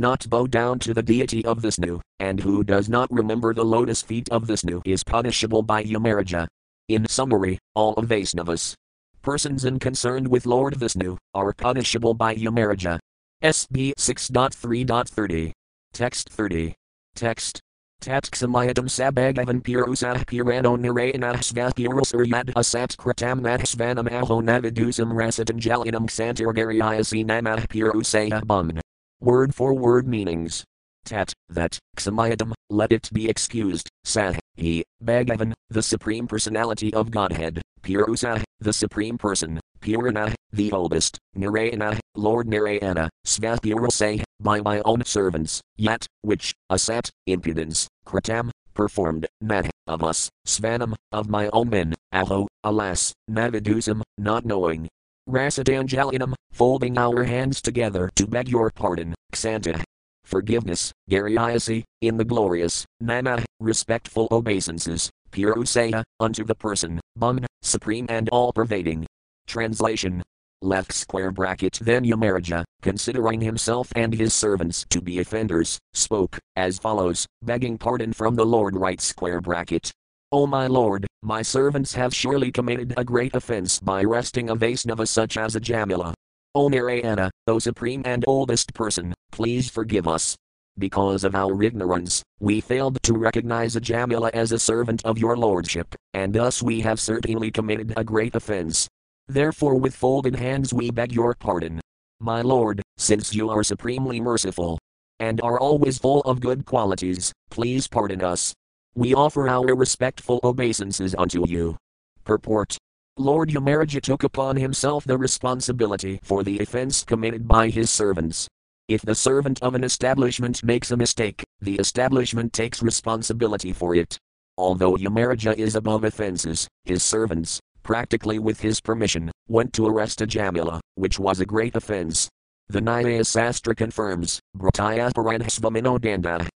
not bow down to the deity of Vishnu, and who does not remember the lotus feet of Vishnu is punishable by Yamaraja. In summary, all of Vaisnavas, persons in concerned with Lord Vishnu, are punishable by Yamaraja. SB 6.3.30. Text 30. Text. Tatksamayatam sabagavan pirusah pirano nirayanah svapirusuryad asat kratam mahsvanam aho navidusam rasatam jalinam xantirgariayasi namah pirusaya bun. Word for word meanings. Tat, that, Xamayadam, let it be excused, Sah, he, Bhagavan, the Supreme Personality of Godhead, Purusa, the Supreme Person, Purana, the oldest, Narayana, Lord Narayana, Svapurase, by my own servants, yet, which, Asat, impudence, Kratam, performed, Nat, of us, Svanam, of my own men, Aho, alas, Navidusam, not knowing. Rasadanjalinam, folding our hands together to beg your pardon, Xanta, forgiveness, Gariasi, in the glorious, Nama, respectful obeisances, Purusaya, unto the person, Bun, supreme and all pervading. Translation Left square bracket then Yamaraja, considering himself and his servants to be offenders, spoke, as follows, begging pardon from the Lord right square bracket. O my Lord, my servants have surely committed a great offense by resting a Vaisnava such as Ajamila. O Narayana, O Supreme and Oldest Person, please forgive us. Because of our ignorance, we failed to recognize Ajamila as a servant of your Lordship, and thus we have certainly committed a great offense. Therefore, with folded hands, we beg your pardon. My Lord, since you are supremely merciful and are always full of good qualities, please pardon us. We offer our respectful obeisances unto you. Purport Lord Yamaraja took upon himself the responsibility for the offense committed by his servants. If the servant of an establishment makes a mistake, the establishment takes responsibility for it. Although Yamaraja is above offenses, his servants, practically with his permission, went to arrest Ajamila, which was a great offense. The Nyaya Sastra confirms,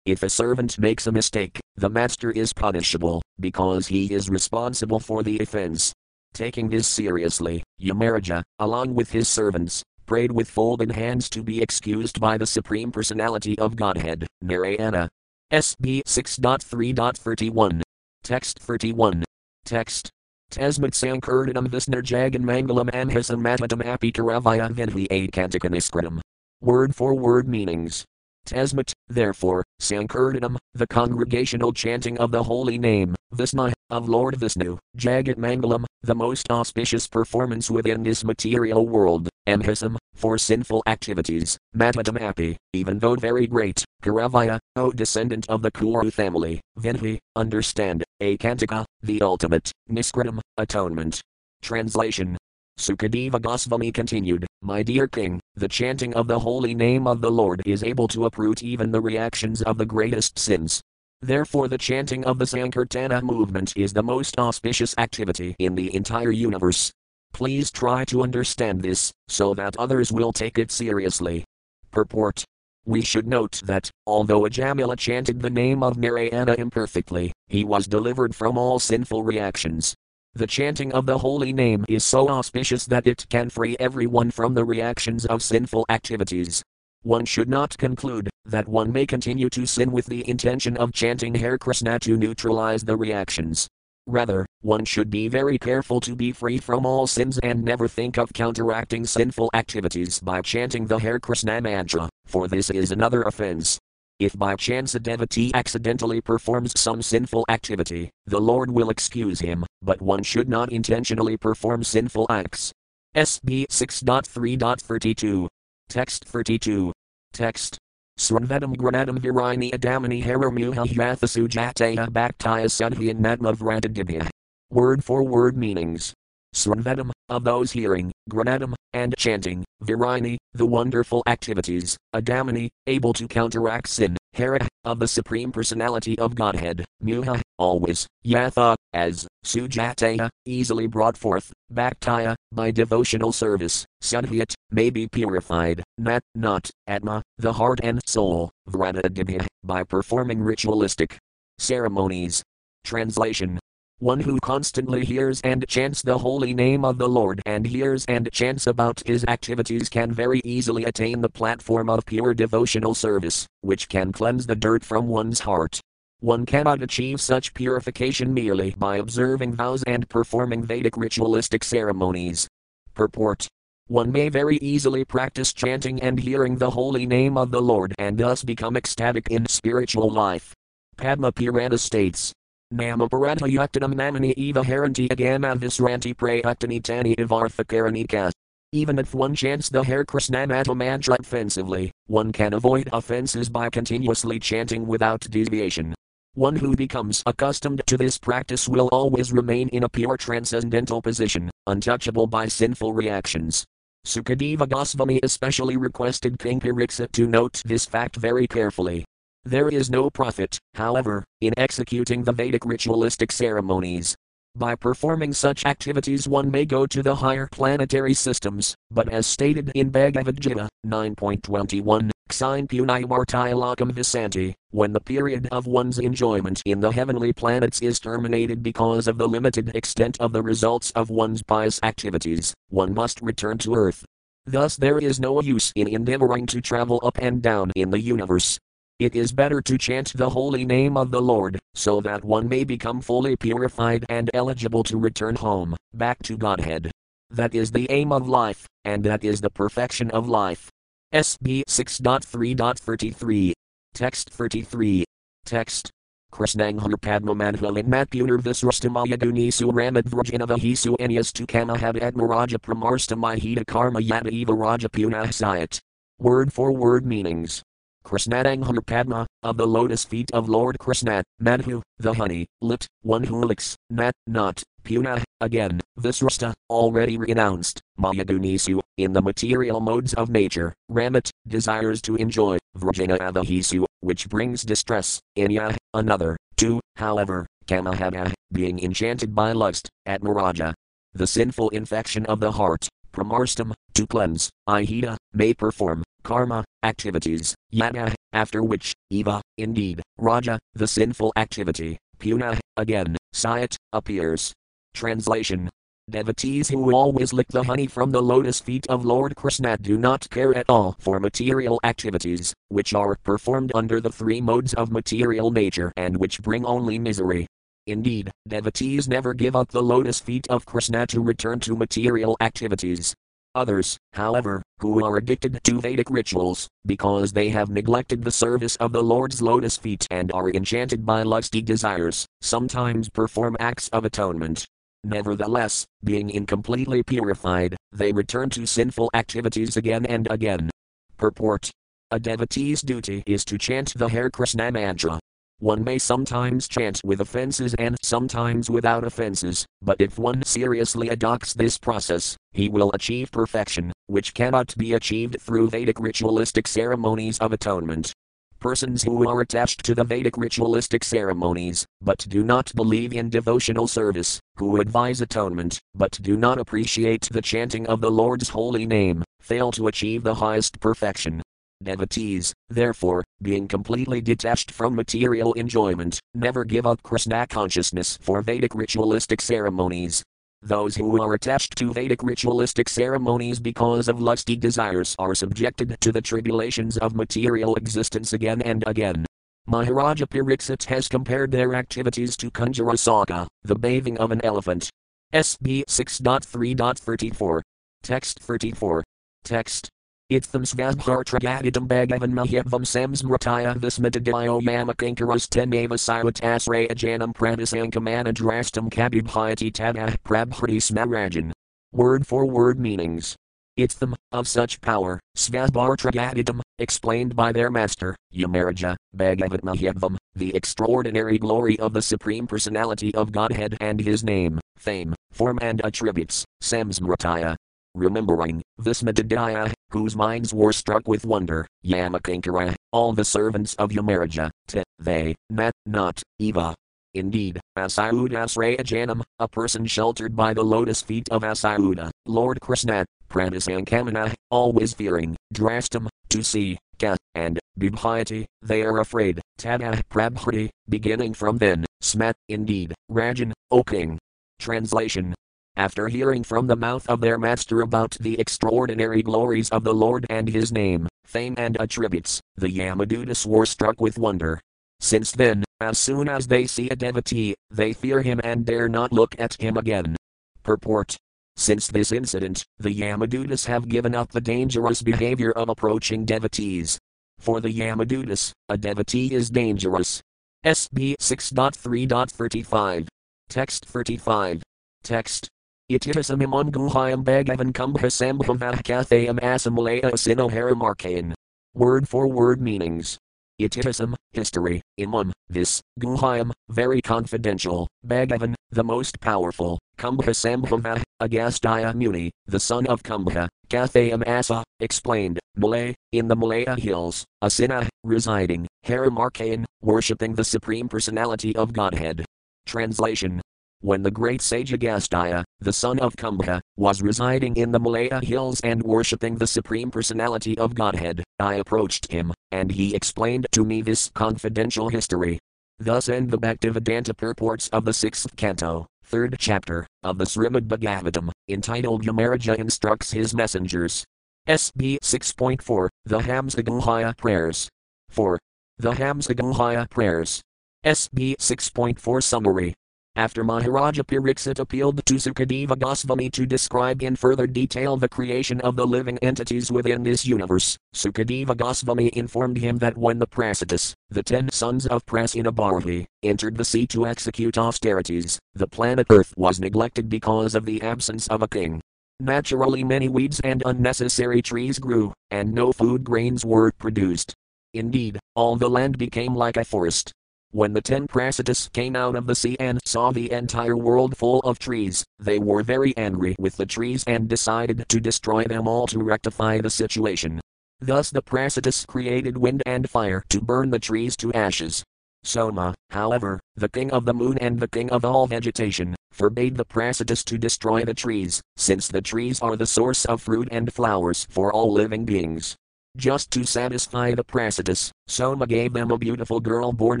if a servant makes a mistake, the master is punishable, because he is responsible for the offense. Taking this seriously, Yamaraja, along with his servants, prayed with folded hands to be excused by the Supreme Personality of Godhead, Narayana. SB 6.3.31. Text 31. Text. Tasmat Sankirtanam Visnar Jagan Mangalam Anhasam Matadam Apikaravaya Vinhi Akantikaniskritam. Word for word meanings. Tasmat, therefore, Sankirtanam, the congregational chanting of the holy name, Vishnu, of Lord Vishnu, Jagat Mangalam, the most auspicious performance within this material world, Amhisam, for sinful activities, Matadamapi, even though very great, Karavaya, O descendant of the Kuru family, Vinhi, understand, Akantika, the ultimate, Niskritam, atonement. Translation Sukadeva Goswami continued, My dear king, the chanting of the holy name of the Lord is able to uproot even the reactions of the greatest sins. Therefore, the chanting of the Sankirtana movement is the most auspicious activity in the entire universe. Please try to understand this, so that others will take it seriously. Purport we should note that, although Ajamila chanted the name of Narayana imperfectly, he was delivered from all sinful reactions. The chanting of the holy name is so auspicious that it can free everyone from the reactions of sinful activities. One should not conclude that one may continue to sin with the intention of chanting Hare Krishna to neutralize the reactions. Rather, one should be very careful to be free from all sins and never think of counteracting sinful activities by chanting the Hare Krishna mantra, for this is another offense. If by chance a devotee accidentally performs some sinful activity, the Lord will excuse him, but one should not intentionally perform sinful acts. SB 6.3.32. Text 32. Text. Sranvedam granadam virini adamani haramuha yatha bhaktaya sudhyan natma vratadibhya. Word for word meanings. Sranvedam, of those hearing, granadam, and chanting, virini, the wonderful activities, adamani, able to counteract sin, hara, of the Supreme Personality of Godhead, muha, always, yatha, as, sujataya, easily brought forth, bhaktaya, by devotional service, sudhyat, may be purified, nat, not, atma, the heart and soul, vratadibhya, by performing ritualistic ceremonies. Translation One who constantly hears and chants the holy name of the Lord and hears and chants about his activities can very easily attain the platform of pure devotional service, which can cleanse the dirt from one's heart. One cannot achieve such purification merely by observing vows and performing Vedic ritualistic ceremonies. Purport one may very easily practice chanting and hearing the holy name of the Lord and thus become ecstatic in spiritual life. Padma Purana states, Namaparanta yuktanam namani eva haranti agama visranti prayaktani tani ivarthakaranika. Even if one chants the Hare Krishna mantra offensively, one can avoid offenses by continuously chanting without deviation. One who becomes accustomed to this practice will always remain in a pure transcendental position, untouchable by sinful reactions. Sukadeva Goswami especially requested King Pariksit to note this fact very carefully. There is no profit, however, in executing the Vedic ritualistic ceremonies. By performing such activities, one may go to the higher planetary systems, but as stated in Bhagavad Gita 9.21, Xine punai martilakam visanti, when the period of one's enjoyment in the heavenly planets is terminated because of the limited extent of the results of one's pious activities, one must return to earth. Thus, there is no use in endeavoring to travel up and down in the universe, it is better to chant the holy name of the Lord, so that one may become fully purified and eligible to return home, back to Godhead. That is the aim of life, and that is the perfection of life. SB 6.3.33. Text 33. Text. Krishnanghar Padmamadhalin Matpunar Visrastamaya Dunisu Ramad Vrjanavahisu Enyas to Kamahab Admiraja Pramarstamahita Karma Yada Eva Raja Punah Word for word meanings. Krishnadangha Padma, of the lotus feet of Lord Krishna, Madhu, the honey, lit, one who licks, nat, not, Puna, again, Visrasta, already renounced, Mayadunisu, in the material modes of nature, Ramat, desires to enjoy, Vrajana Avahisu, which brings distress, Inya, another, two, however, Kamahava, being enchanted by lust, at maraja. The sinful infection of the heart, Pramarstam, to cleanse, Ihita, may perform, karma, activities, yana, after which, eva, indeed, raja, the sinful activity, puna, again, sayat, appears. Translation Devotees who always lick the honey from the lotus feet of Lord Krishna do not care at all for material activities, which are performed under the three modes of material nature and which bring only misery. Indeed, devotees never give up the lotus feet of Krishna to return to material activities. Others, however, who are addicted to Vedic rituals, because they have neglected the service of the Lord's lotus feet and are enchanted by lusty desires, sometimes perform acts of atonement. Nevertheless, being incompletely purified, they return to sinful activities again and again. Purport A devotee's duty is to chant the Hare Krishna mantra, one may sometimes chant with offenses and sometimes without offenses, but if one seriously adopts this process, he will achieve perfection, which cannot be achieved through Vedic ritualistic ceremonies of atonement. Persons who are attached to the Vedic ritualistic ceremonies, but do not believe in devotional service, who advise atonement, but do not appreciate the chanting of the Lord's holy name, fail to achieve the highest perfection. Devotees, therefore, being completely detached from material enjoyment, never give up Krishna consciousness for Vedic ritualistic ceremonies. Those who are attached to Vedic ritualistic ceremonies because of lusty desires are subjected to the tribulations of material existence again and again. Maharaja Pariksit has compared their activities to Kunjarasaka, the bathing of an elephant. SB 6.3.34. Text 34. Text Itham svabhartragaditam bhagavan mahyavam samsmritaya vismitadayo yamakankaras teneva silatasraya janam pradasankamanadrastam kabibhyati tada prabhriti smarajan. Word for word meanings. Itham, of such power, svabhartragaditam, explained by their master, Yamaraja, Bhagavat Mahyavam, the extraordinary glory of the Supreme Personality of Godhead and His name, fame, form and attributes, samsmritaya, remembering, this Vismadadaya, whose minds were struck with wonder, Yamakankara, all the servants of Yamaraja, they, nat, not, Eva. Indeed, Asayudasraya Janam, a person sheltered by the lotus feet of Acyuta, Lord Krishna, Pranasankamana, always fearing, Drastam, to see, Ka, and, Bibhyati, they are afraid, Tada Prabhuti, beginning from then, Smat, indeed, Rajan, O king. Translation after hearing from the mouth of their master about the extraordinary glories of the Lord and his name, fame and attributes, the Yamadutas were struck with wonder. Since then, as soon as they see a devotee, they fear him and dare not look at him again. Purport Since this incident, the Yamadutas have given up the dangerous behavior of approaching devotees. For the Yamadutas, a devotee is dangerous. SB 6.3.35. Text 35. Text Ititisam imam guhayam bhagavan kumbhasambhavah kathayam asamalaya sinohara Word for word meanings. Ititisam, history, imam, this, guhayam, very confidential, bhagavan, the most powerful, kumbhasambhava, Agastya Muni, the son of Kumbha, Kathayam Asa, explained, Malay, in the Malaya hills, Asina, residing, Harimarkayan, worshipping the Supreme Personality of Godhead. Translation when the great sage Agastya, the son of Kumbha, was residing in the Malaya hills and worshipping the Supreme Personality of Godhead, I approached him, and he explained to me this confidential history. Thus end the Bhaktivedanta purports of the sixth canto, third chapter, of the Srimad Bhagavatam, entitled Yamaraja Instructs His Messengers. SB 6.4, The Hamsaguhaya Prayers. 4. The Hamsaguhaya Prayers. SB 6.4 Summary after Maharaja Pariksit appealed to Sukadeva Goswami to describe in further detail the creation of the living entities within this universe, Sukadeva Goswami informed him that when the Pracetas, the ten sons of Prasinabarhi, entered the sea to execute austerities, the planet Earth was neglected because of the absence of a king. Naturally, many weeds and unnecessary trees grew, and no food grains were produced. Indeed, all the land became like a forest, when the ten Pracetas came out of the sea and saw the entire world full of trees, they were very angry with the trees and decided to destroy them all to rectify the situation. Thus the Pracetas created wind and fire to burn the trees to ashes. Soma, however, the king of the moon and the king of all vegetation, forbade the Pracetas to destroy the trees, since the trees are the source of fruit and flowers for all living beings. Just to satisfy the Pracetas, Soma gave them a beautiful girl born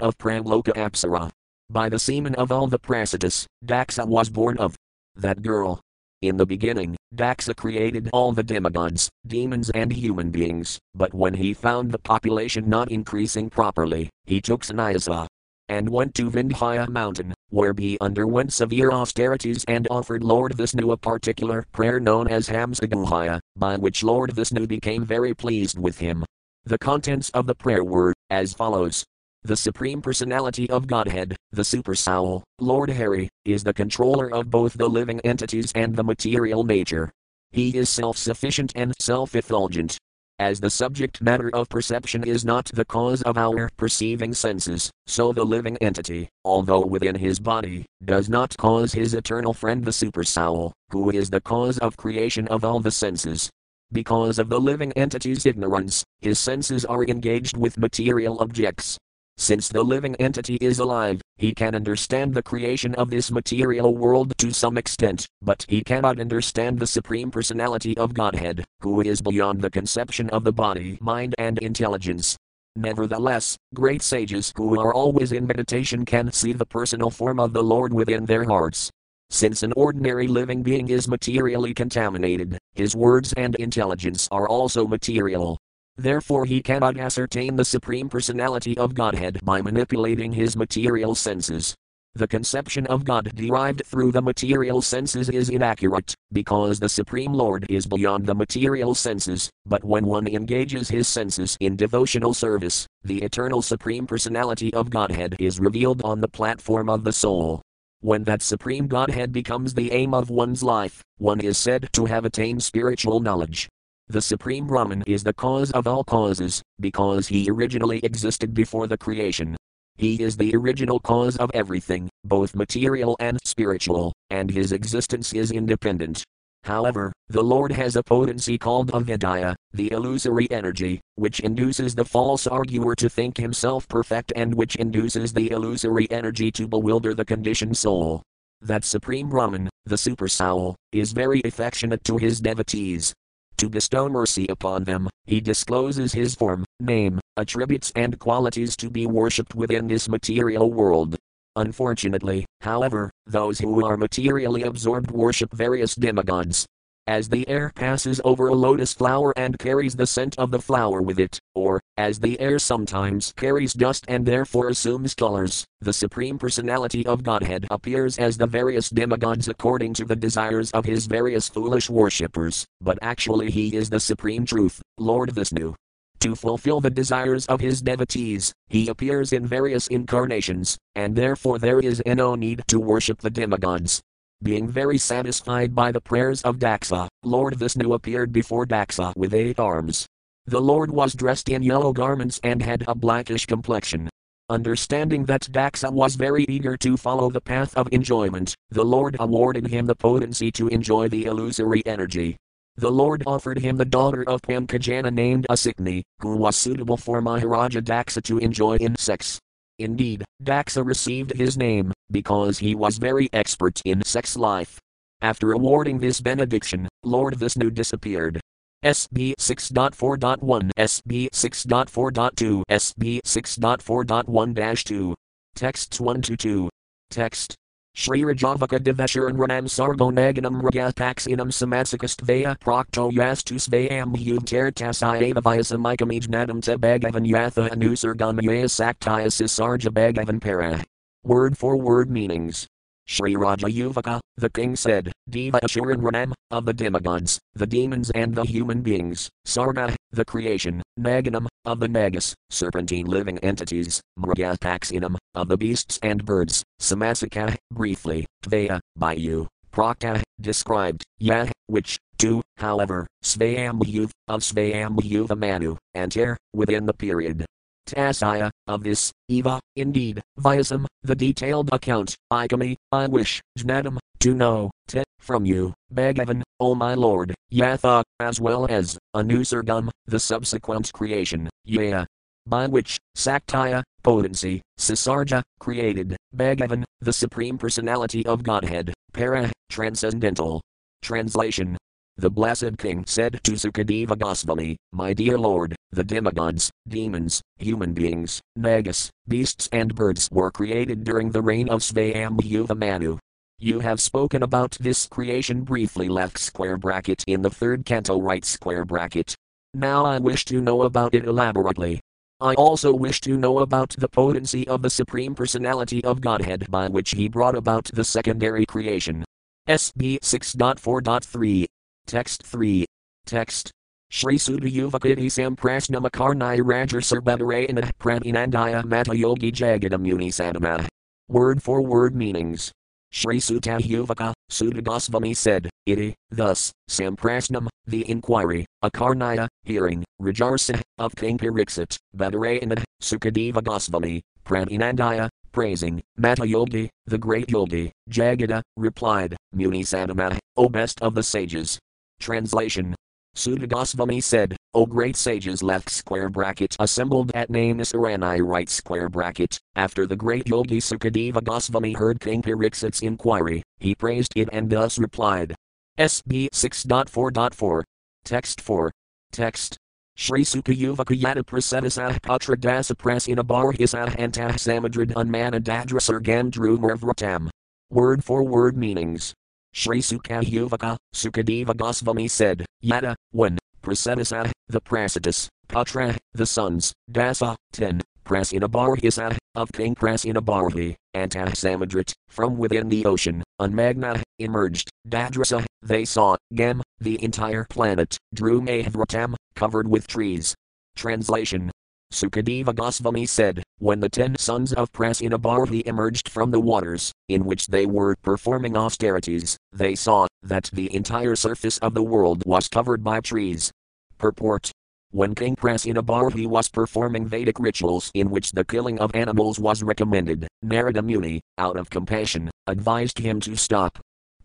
of Pramloka Apsara. By the semen of all the Pracetas, Daksa was born of that girl. In the beginning, Daksa created all the demigods, demons, and human beings, but when he found the population not increasing properly, he took sannyasa, and went to Vindhya mountain, where he underwent severe austerities and offered Lord Vishnu a particular prayer known as Hamsaguhaya, by which Lord Vishnu became very pleased with him. The contents of the prayer were as follows. The Supreme Personality of Godhead, the Super Soul, Lord Hari, is the controller of both the living entities and the material nature. He is self sufficient and self effulgent, as the subject matter of perception is not the cause of our perceiving senses, so the living entity, although within his body, does not cause his eternal friend the supersoul, who is the cause of creation of all the senses. Because of the living entity's ignorance, his senses are engaged with material objects, since the living entity is alive, he can understand the creation of this material world to some extent, but he cannot understand the Supreme Personality of Godhead, who is beyond the conception of the body, mind, and intelligence. Nevertheless, great sages who are always in meditation can see the personal form of the Lord within their hearts. Since an ordinary living being is materially contaminated, his words and intelligence are also material, Therefore, he cannot ascertain the Supreme Personality of Godhead by manipulating his material senses. The conception of God derived through the material senses is inaccurate, because the Supreme Lord is beyond the material senses, but when one engages his senses in devotional service, the eternal Supreme Personality of Godhead is revealed on the platform of the soul. When that Supreme Godhead becomes the aim of one's life, one is said to have attained spiritual knowledge. The Supreme Brahman is the cause of all causes, because he originally existed before the creation. He is the original cause of everything, both material and spiritual, and his existence is independent. However, the Lord has a potency called avidya, the illusory energy, which induces the false arguer to think himself perfect and which induces the illusory energy to bewilder the conditioned soul. That Supreme Brahman, the Super Soul, is very affectionate to his devotees, to bestow mercy upon them, he discloses his form, name, attributes, and qualities to be worshipped within this material world. Unfortunately, however, those who are materially absorbed worship various demigods. As the air passes over a lotus flower and carries the scent of the flower with it, or, as the air sometimes carries dust and therefore assumes colors, the Supreme Personality of Godhead appears as the various demigods according to the desires of his various foolish worshippers, but actually he is the Supreme Truth, Lord Vishnu. To fulfill the desires of his devotees, he appears in various incarnations, and therefore there is no need to worship the demigods. Being very satisfied by the prayers of Daksa, Lord Vishnu appeared before Daksa with eight arms. The Lord was dressed in yellow garments and had a blackish complexion. Understanding that Daksa was very eager to follow the path of enjoyment, the Lord awarded him the potency to enjoy the illusory energy, the Lord offered him the daughter of Pankajana named Asikni, who was suitable for Maharaja Daksa to enjoy in sex. Indeed, Daksa received his name because he was very expert in sex life. After awarding this benediction, Lord Vishnu disappeared. SB 6.4.1 SB 6.4.2 SB 6.4.1 2. Texts 1 to 2. Text Shri Rajavaka Divesharanranam Sargonaganam Ragapaxinam Samatsakastvaya Prokto Yastusvayam Yuvtertasayava Vyasamaikamijnadam Te Bhagavan Yatha Anusargamaya Saktaya Sisarja Bhagavan Para. Word for word meanings. Sri Raja Yuvaka, the king said, Deva Ashuran Ranam, of the demigods, the demons and the human beings, Sarga, the creation, Naganam, of the Nagas, serpentine living entities, Mragapaxinam, of the beasts and birds, Samasika, briefly, Tvaya, by you, Prakta, described, Yah, which, to, however, Svayambhuv, of Svayambhuva Manu, and here, within the period, Tasaya, of this, Eva, indeed, Vyasam, the detailed account, Ikami, I wish, Jnadam, to know, te, from you, Bhagavan, O my Lord, Yatha, as well as, Anusargam, the subsequent creation, Yea. By which, Saktaya, potency, Sasarja, created, Bhagavan, the Supreme Personality of Godhead, Para, transcendental. Translation the blessed king said to Sukadeva Goswami, My dear Lord, the demigods, demons, human beings, nagas, beasts and birds were created during the reign of Svayambhuva Manu. You have spoken about this creation briefly left square bracket in the third canto right square bracket. Now I wish to know about it elaborately. I also wish to know about the potency of the Supreme Personality of Godhead by which he brought about the secondary creation. SB 6.4.3 Text 3. Text. Shri Samprasnamakarnai Rajar Sarbadarayana Pravinandaya Mata Yogi Jagadamuni Sadama. Word for word meanings. Shri Sutayuvaka, Suta Gosvami said, Iti, thus, Samprasnam, the inquiry, Akarnaya, hearing, Rajarsa, of King Pariksit, Badarayana, Sukadeva Gosvami, Pravinandaya, praising, Mata Yogi, the great yogi, Jagada, replied, Muni Sadama, O best of the sages, Translation Suta Gosvami said, O great sages left square bracket assembled at Naimisaranya right square bracket. After the great yogi Sukadeva Gosvami heard King Parikshit's inquiry, he praised it and thus replied. SB 6.4.4. Text 4. Text. Shri Sukayuvakayata prasedasah patra dasa prasina barhisah antah samadrid unmanadadrasar gandru mervratam. Word for word meanings. Sri Sukayuvaka, Sukadeva Gosvami said, Yada, 1, Prasadasa, the Pracetas, Patra, the sons, Dasa, 10, Prasinabarhisa, of King Prasinabarhi, Antah Samadrit, from within the ocean, Unmagna, emerged, Dadrasa, they saw, Gam, the entire planet, Drew Mahvratam, covered with trees. Translation Sukadeva Goswami said, When the ten sons of Prasinabarhi emerged from the waters, in which they were performing austerities, they saw that the entire surface of the world was covered by trees. Purport when King Prasinabarhi was performing Vedic rituals in which the killing of animals was recommended, Narada Muni, out of compassion, advised him to stop.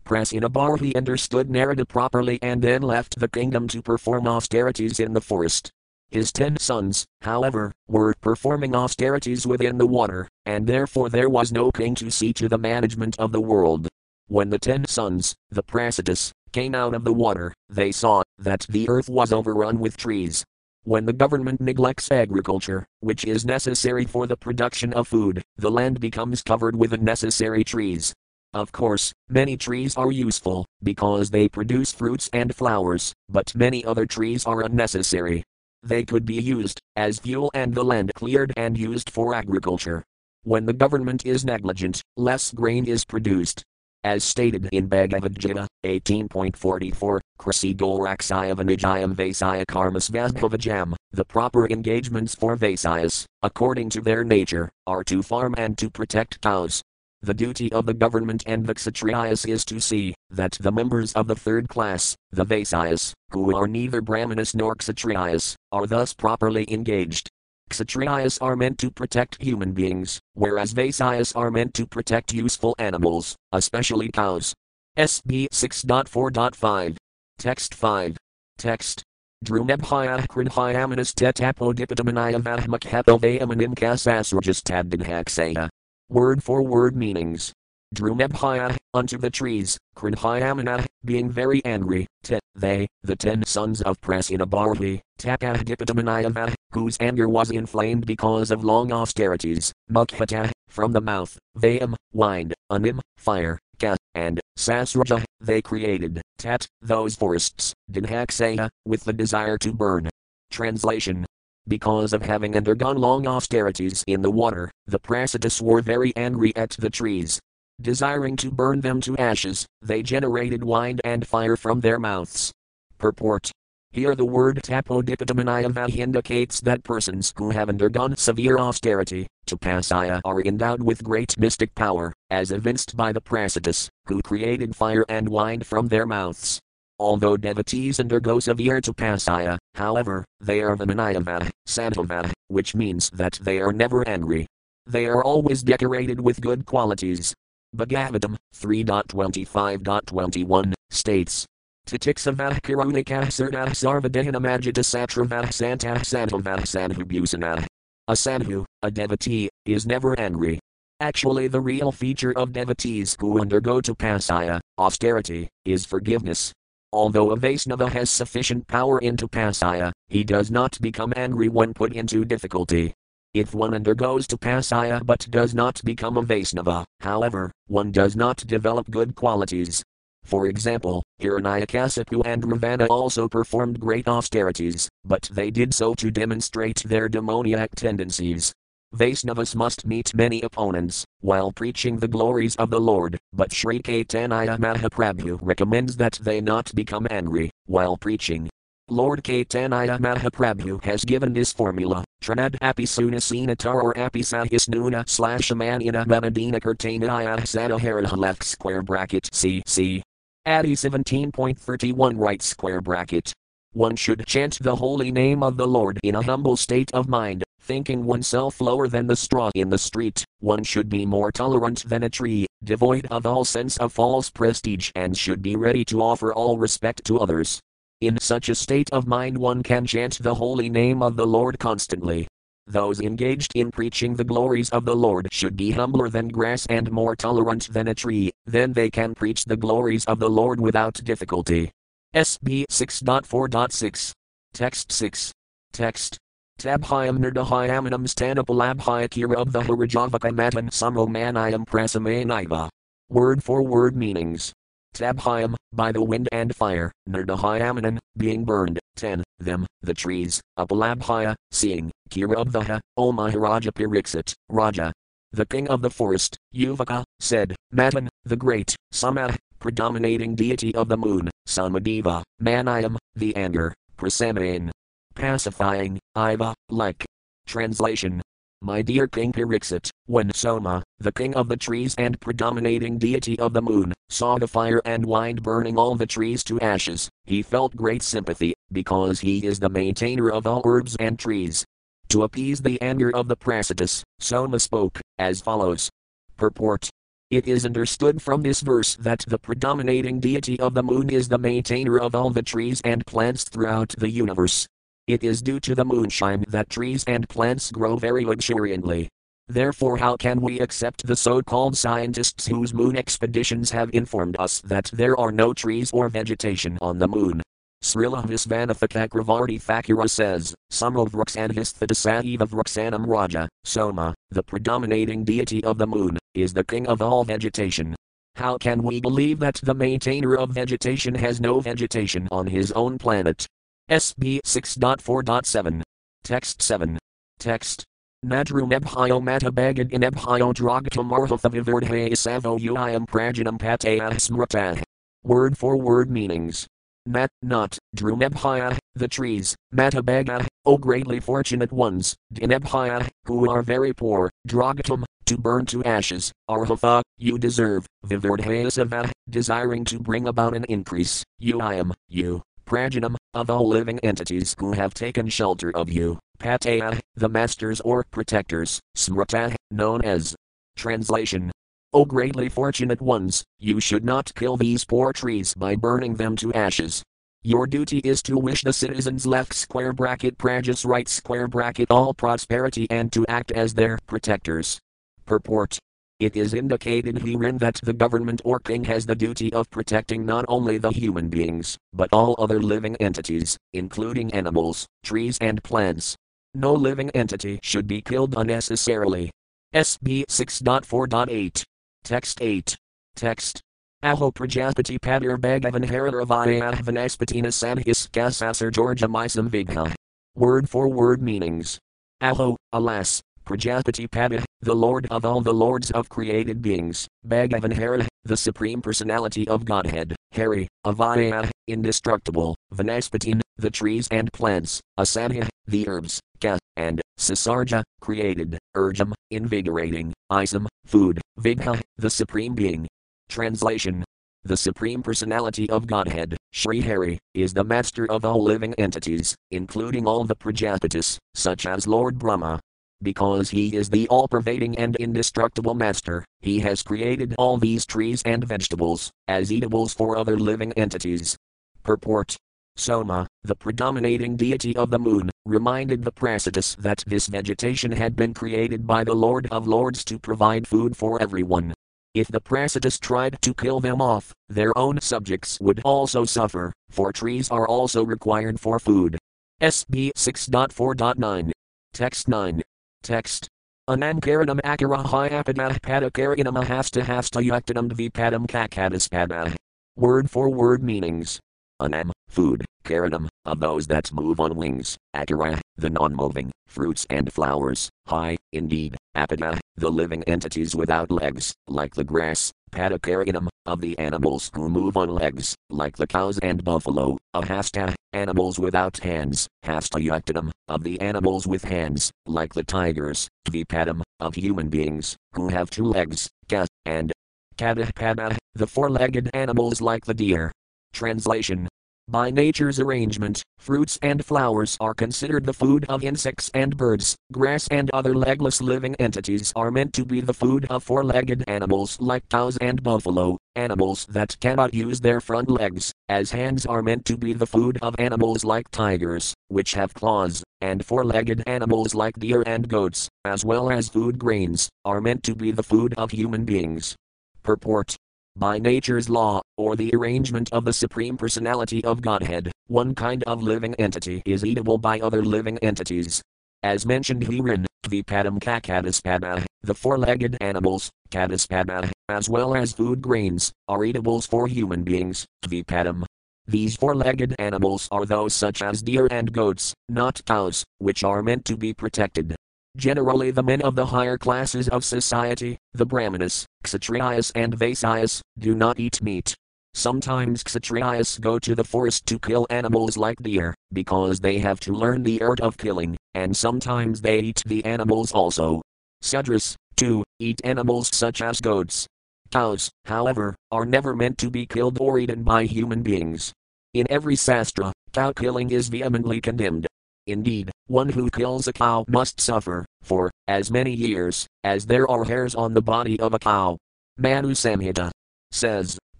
Prasinabarhi understood Narada properly and then left the kingdom to perform austerities in the forest. His ten sons, however, were performing austerities within the water, and therefore there was no king to see to the management of the world. When the ten sons, the Pracetas, came out of the water, they saw that the earth was overrun with trees. When the government neglects agriculture, which is necessary for the production of food, the land becomes covered with unnecessary trees. Of course, many trees are useful, because they produce fruits and flowers, but many other trees are unnecessary. They could be used as fuel and the land cleared and used for agriculture. When the government is negligent, less grain is produced, as stated in Bhagavad Gita 18.44, Krasi Goraksaya Vanijayam Vasaya Karmas Vasbhavajam, the proper engagements for Vaisyas, according to their nature, are to farm and to protect cows. The duty of the government and the Kshatriyas is to see that the members of the third class, the Vaisyas, who are neither Brahmanas nor Kshatriyas, are thus properly engaged. Kshatriyas are meant to protect human beings, whereas Vaisyas are meant to protect useful animals, especially cows. SB 6.4.5. Text 5. Text. Drunebhaya krinhyamanas tetapodipidamanaya vahmakhapovayamanim kasasrajastadinhaksaya. Word for word meanings. Drunebhaya, unto the trees, Krinhyamana, being very angry, te, they, the ten sons of Prasinabarhi, Tapahdipidamanayava, whose anger was inflamed because of long austerities, Mukhata, from the mouth, Vayam, wind, Anim, fire, Ka, and Sasraja, they created, Tat, those forests, Dinhaksaya, with the desire to burn. Translation because of having undergone long austerities in the water, the Pracetas were very angry at the trees, Desiring to burn them to ashes, they generated wind and fire from their mouths. Purport here the word tapodipidamanayava indicates that persons who have undergone severe austerity, tapasaya, are endowed with great mystic power, as evinced by the Pracetas, who created fire and wind from their mouths. Although devotees undergo severe tapasaya, however, they are the vimanayava, santava, which means that they are never angry. They are always decorated with good qualities, Bhagavatam 3.25.21 states. Tatiksavah Karunikah Sirdah Sarvadahanamajita Satravah Santah Santavah Sanhubhusanah. A sadhu, a devotee, is never angry. Actually, the real feature of devotees who undergo tapasaya, austerity, is forgiveness. Although a Vaisnava has sufficient power in tapasaya, he does not become angry when put into difficulty. If one undergoes to tapasaya but does not become a Vaisnava, however, one does not develop good qualities. For example, Hiranyakasipu and Ravana also performed great austerities, but they did so to demonstrate their demoniac tendencies. Vaisnavas must meet many opponents while preaching the glories of the Lord, but Sri Caitanya Mahaprabhu recommends that they not become angry while preaching. Lord Caitanya Mahaprabhu has given this formula, Trinad Tranad Apisunasinatar or Apisahisnuna slash Amanina Manadina Kirtanaya Sadahara left square bracket CC. Adi 17.31 right square bracket. One should chant the holy name of the Lord in a humble state of mind, thinking oneself lower than the straw in the street. One should be more tolerant than a tree, devoid of all sense of false prestige, and should be ready to offer all respect to others. In such a state of mind, one can chant the holy name of the Lord constantly. Those engaged in preaching the glories of the Lord should be humbler than grass and more tolerant than a tree, then they can preach the glories of the Lord without difficulty. SB 6.4.6. Text 6. Text. Tabhyam nirdahayamanam stanapalabhyakira of the Harajavaka matan samomanayam prasamanaiva. Word for word meanings. Tabhyam, by the wind and fire, Nardahayamanan, being burned, 10, them, the trees, Apalabhaya, seeing, Kirabvaha, O oh Maharaja Pariksit, Raja. The king of the forest, Yuvaka, said, Matan, the great, Samah, predominating deity of the moon, Somadeva, Manayam, the anger, Prasamain. Pacifying, Iva, like. Translation my dear King Pariksit, when Soma, the king of the trees and predominating deity of the moon, saw the fire and wind burning all the trees to ashes, he felt great sympathy, because he is the maintainer of all herbs and trees. To appease the anger of the Pracetas, Soma spoke, as follows. Purport. It is understood from this verse that the predominating deity of the moon is the maintainer of all the trees and plants throughout the universe. It is due to the moonshine that trees and plants grow very luxuriantly. Therefore, how can we accept the so called scientists whose moon expeditions have informed us that there are no trees or vegetation on the moon? Srila Visvanatha Cakravarti Thakura says, Samovruksandhisthadasaiva Vruksanam Raja, Soma, the predominating deity of the moon, is the king of all vegetation. How can we believe that the maintainer of vegetation has no vegetation on his own planet? SB 6.4.7. Text 7. Text. Nadru nebhyo matabagad inebhyo dragatam arhatha vivardhe savo uiam prajanam pataya smrata. Word for word meanings. Mat, not, Drumebhaya, the trees, Matabaga, O greatly fortunate ones, Dinebhaya, who are very poor, Dragatam, to burn to ashes, Arhatha, you deserve, Vivardhayasava, desiring to bring about an increase, you I am, you, Prajanam, of all living entities who have taken shelter of you, Pataya, the masters or protectors, Smrata, known as. Translation O greatly fortunate ones, you should not kill these poor trees by burning them to ashes. Your duty is to wish the citizens left square bracket prajas right square bracket all prosperity and to act as their protectors. Purport. It is indicated herein that the government or king has the duty of protecting not only the human beings, but all other living entities, including animals, trees, and plants. No living entity should be killed unnecessarily. SB 6.4.8 Text 8. Text. Aho Prajapati Padir Bhagavan Hararavaya Vanaspatina Sanhis Kasasar Georgia Misam Vigha. Word for word meanings. Aho, alas, Prajapati Pada, the Lord of all the Lords of created beings, Bhagavan Hara, the Supreme Personality of Godhead, Hari, Avaya, indestructible, Vanaspatin, the trees and plants, Asadhya, the herbs, Ka, and Sasarja, created, Urjam, invigorating, Isam, food, Vigha, the Supreme Being. Translation The Supreme Personality of Godhead, Sri Hari, is the master of all living entities, including all the Prajapatis, such as Lord Brahma. Because he is the all pervading and indestructible master, he has created all these trees and vegetables, as eatables for other living entities. Purport Soma, the predominating deity of the moon, reminded the Pracetas that this vegetation had been created by the Lord of Lords to provide food for everyone. If the Pracetas tried to kill them off, their own subjects would also suffer, for trees are also required for food. SB 6.4.9. Text 9. Text. Anankaranam akarahayapadah padakaranam hasta hasta yuktanam dvipadam kakadaspada. Word for word meanings. Anam, food, karanam, of those that move on wings, akara, the non-moving, fruits and flowers, high, indeed, apada, the living entities without legs, like the grass, padakaranam, of the animals who move on legs, like the cows and buffalo, ahasta, animals without hands, hastayuktanam, of the animals with hands, like the tigers, dvipadam, of human beings, who have two legs, ka, and kadahpada, the four-legged animals like the deer, Translation by nature's arrangement, fruits and flowers are considered the food of insects and birds. Grass and other legless living entities are meant to be the food of four legged animals like cows and buffalo, animals that cannot use their front legs, as hands are meant to be the food of animals like tigers, which have claws, and four legged animals like deer and goats, as well as food grains, are meant to be the food of human beings. Purport by nature's law, or the arrangement of the Supreme Personality of Godhead, one kind of living entity is eatable by other living entities. As mentioned herein, Dvipadam Kakadaspada, the four legged animals, Kadaspada, as well as food grains, are eatables for human beings, Dvipadam. These four legged animals are those such as deer and goats, not cows, which are meant to be protected. Generally, the men of the higher classes of society, the Brahmanas, Kshatriyas, and Vaisyas, do not eat meat. Sometimes Kshatriyas go to the forest to kill animals like deer, because they have to learn the art of killing, and sometimes they eat the animals also. Sudras, too, eat animals such as goats. Cows, however, are never meant to be killed or eaten by human beings. In every sastra, cow killing is vehemently condemned. Indeed, one who kills a cow must suffer, for, as many years, as there are hairs on the body of a cow. Manu Samhita says,